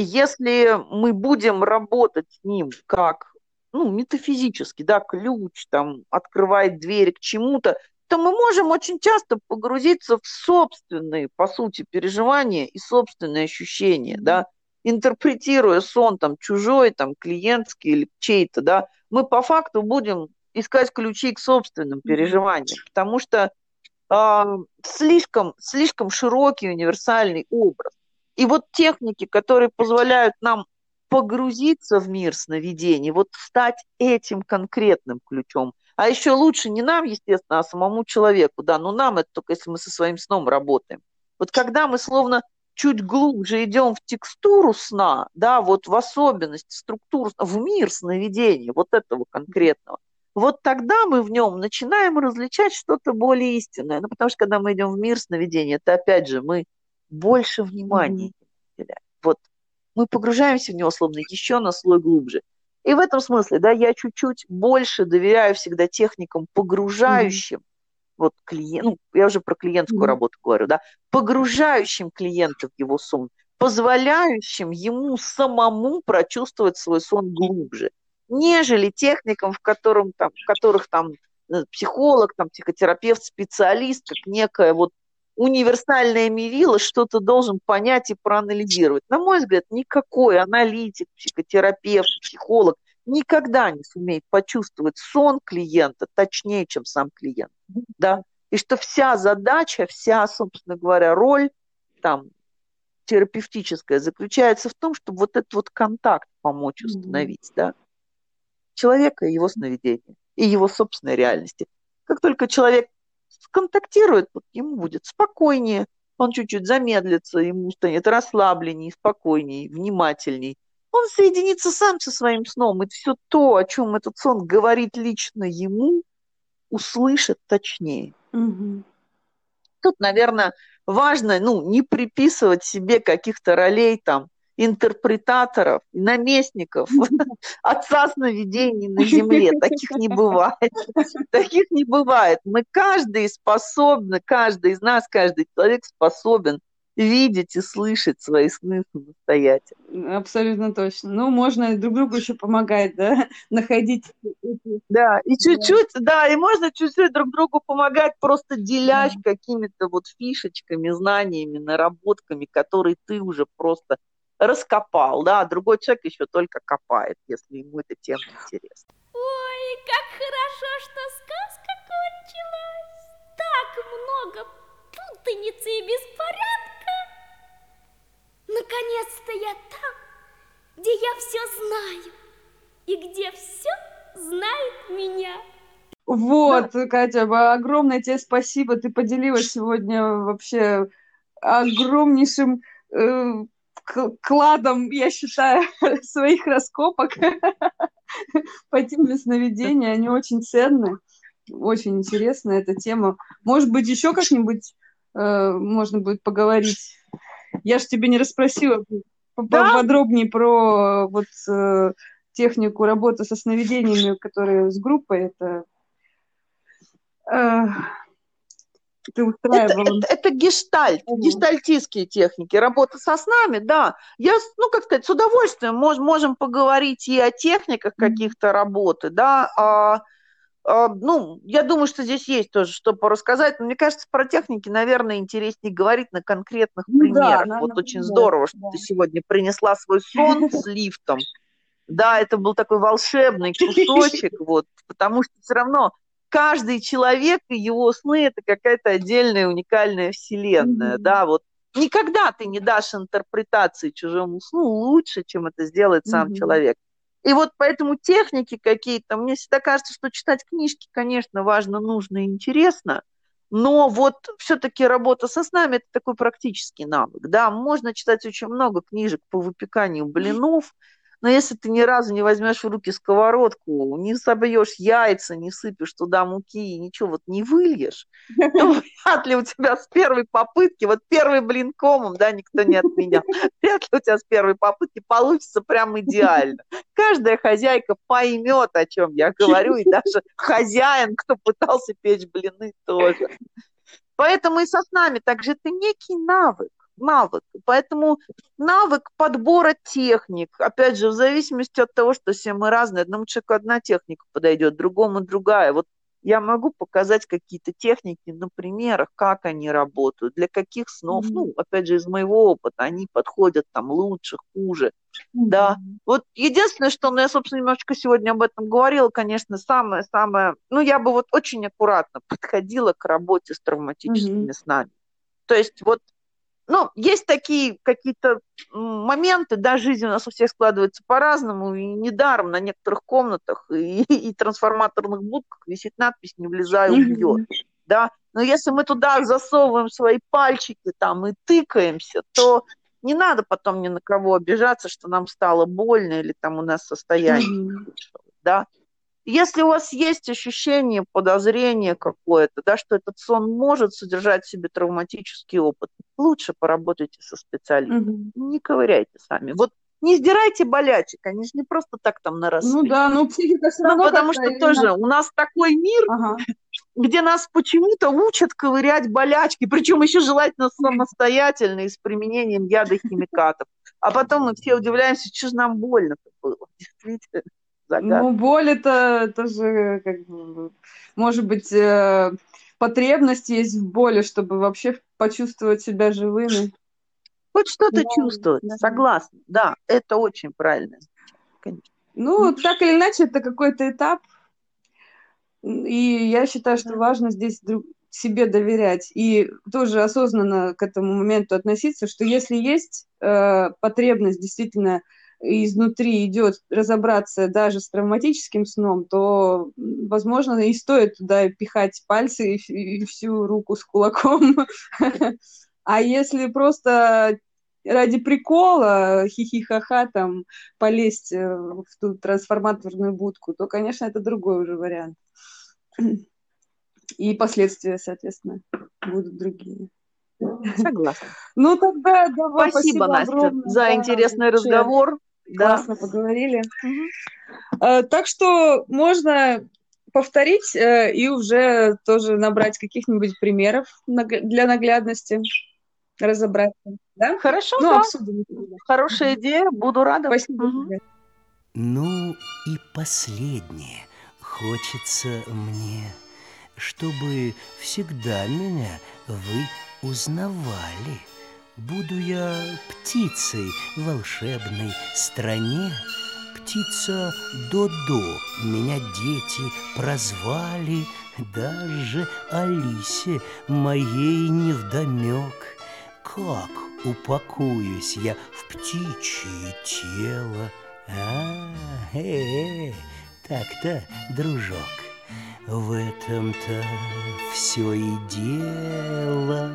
если мы будем работать с ним как ну, метафизически, да, ключ там открывает дверь к чему-то, то мы можем очень часто погрузиться в собственные, по сути, переживания и собственные ощущения, да, интерпретируя сон там чужой, там клиентский или чей-то, да, мы по факту будем искать ключи к собственным переживаниям, потому что э, слишком, слишком широкий универсальный образ. И вот техники, которые позволяют нам погрузиться в мир сновидений, вот стать этим конкретным ключом. А еще лучше не нам, естественно, а самому человеку, да, но нам это только если мы со своим сном работаем. Вот когда мы словно чуть глубже идем в текстуру сна, да, вот в особенность, структуру, в мир сновидений, вот этого конкретного, вот тогда мы в нем начинаем различать что-то более истинное. Ну, потому что когда мы идем в мир сновидений, это опять же мы больше внимания mm-hmm. Вот мы погружаемся в него словно еще на слой глубже. И в этом смысле, да, я чуть-чуть больше доверяю всегда техникам, погружающим mm-hmm. вот клиент, ну, я уже про клиентскую mm-hmm. работу говорю, да, погружающим клиента в его сон, позволяющим ему самому прочувствовать свой сон глубже, нежели техникам, в, котором, там, в которых там э, психолог, там, психотерапевт, специалист, как некая вот универсальное мерило, что ты должен понять и проанализировать. На мой взгляд, никакой аналитик, психотерапевт, психолог никогда не сумеет почувствовать сон клиента точнее, чем сам клиент. Да? И что вся задача, вся, собственно говоря, роль там, терапевтическая заключается в том, чтобы вот этот вот контакт помочь установить, mm-hmm. да, человека и его сновидения, и его собственной реальности. Как только человек сконтактирует, вот ему будет спокойнее, он чуть-чуть замедлится, ему станет расслабленнее, спокойнее, внимательней. Он соединится сам со своим сном, и все то, о чем этот сон говорит лично ему, услышит точнее. Угу. Тут, наверное, важно ну, не приписывать себе каких-то ролей там интерпретаторов, наместников, отца сновидений на земле. Таких не бывает. Таких не бывает. Мы каждый способны, каждый из нас, каждый человек способен видеть и слышать свои сны самостоятельно. Абсолютно точно. Ну, можно друг другу еще помогать, да, находить. Да, и чуть-чуть, да, и можно чуть-чуть друг другу помогать, просто делясь да. какими-то вот фишечками, знаниями, наработками, которые ты уже просто раскопал, да, а другой человек еще только копает, если ему эта тема интересна. Ой, как хорошо, что сказка кончилась. Так много путаницы и беспорядка. Наконец-то я там, где я все знаю и где все знает меня. Вот, да. Катя, огромное тебе спасибо. Ты поделилась сегодня вообще огромнейшим э, кладом, я считаю, своих раскопок по теме сновидения. Они очень ценны, очень интересна эта тема. Может быть, еще как-нибудь э, можно будет поговорить. Я же тебе не расспросила да? подробнее про вот э, технику работы со сновидениями, которые с группой. Это э, ты Это, устраивала. это, это гештальт, Мгм. гештальтистские техники, работа со снами, да. Я, ну, как сказать, с удовольствием мож- можем поговорить и о техниках каких-то работы, да, а, а, ну, я думаю, что здесь есть тоже что порассказать, но мне кажется, про техники, наверное, интереснее говорить на конкретных Ну да, примерах. на- Вот на очень примерах, здорово, что да. ты сегодня принесла свой сон с лифтом. Да, это был такой волшебный кусочек, вот, потому что все равно каждый человек и его сны это какая-то отдельная уникальная вселенная, Мгм. да, вот. Никогда ты не дашь интерпретации чужому сну лучше, чем это сделает сам Мгм. человек. И вот поэтому техники какие-то, мне всегда кажется, что читать книжки, конечно, важно, нужно и интересно, но вот все-таки работа со снами – это такой практический навык. Да, можно читать очень много книжек по выпеканию блинов, но если ты ни разу не возьмешь в руки сковородку, не собьешь яйца, не сыпешь туда муки и ничего вот не выльешь, то вряд ли у тебя с первой попытки, вот первый блин комом, да, никто не отменял, вряд ли у тебя с первой попытки получится прям идеально. Каждая хозяйка поймет, о чем я говорю, и даже хозяин, кто пытался печь блины, тоже. Поэтому и со снами также это некий навык, навык. Поэтому навык подбора техник, опять же, в зависимости от того, что все мы разные, одному человеку одна техника подойдет, другому другая. Вот я могу показать какие-то техники на примерах, как они работают, для каких снов, Мгм. ну, опять же, из моего опыта, они подходят там лучше, хуже. Да. Мгм. Вот единственное, что, ну, я, собственно, немножечко сегодня об этом говорила, конечно, самое-самое, ну, я бы вот очень аккуратно подходила к работе с травматическими Мгм. снами. То есть вот, ну, есть такие какие-то моменты, да, жизнь у нас у всех складывается по-разному, и недаром на некоторых комнатах и, и трансформаторных будках висит надпись «Не влезай, убьет», Мгм. да. Но если мы туда засовываем свои пальчики там и тыкаемся, то не надо потом ни на кого обижаться, что нам стало больно или там у нас состояние да. Если у вас есть ощущение, подозрение какое-то, да, что этот сон может содержать в себе травматический опыт, лучше поработайте со специалистом. Мгм. Не ковыряйте сами. Вот не сдирайте болячек, они же не просто так там наросли. Ну да, ну психика все Ну, равно потому как-то что тоже у нас такой мир, Ага. где нас почему-то учат ковырять болячки, причем еще желательно самостоятельно и с применением яда и химикатов. А потом мы все удивляемся, что же нам больно-то было. Действительно, загадка. Ну, боль это, это же, как бы, может быть, э, потребность есть в боли, чтобы вообще почувствовать себя живыми. Хоть что-то Да, чувствовать, да. согласна. Да, это очень правильно. Конечно. Ну, так или иначе, это какой-то этап. И я считаю, что Да. важно здесь друг- себе доверять и тоже осознанно к этому моменту относиться, что если есть э, потребность действительно изнутри идет разобраться даже с травматическим сном, то, возможно, и стоит туда пихать пальцы и, вс- и всю руку с кулаком. А если просто ради прикола, хихи-ха-ха, там, полезть э, в ту трансформаторную будку, то, конечно, это другой уже вариант. И последствия, соответственно, будут другие. Согласна. Ну, тогда давай, Спасибо, Настя, огромное, за да, интересный вообще разговор. Да. Классно поговорили. Э, Так что можно повторить э, и уже тоже набрать каких-нибудь примеров для наглядности, разобраться. Да? Хорошо, Ну, да. обсудим. Хорошая идея, буду рада. Спасибо тебе. Ну и последнее. Хочется мне, чтобы всегда меня вы узнавали. Буду я птицей в волшебной стране. Птица Додо меня дети прозвали, Даже Алисе моей невдомек. Как упакуюсь я в птичье тело? А, э, э, так-то, дружок, в этом-то все и дело.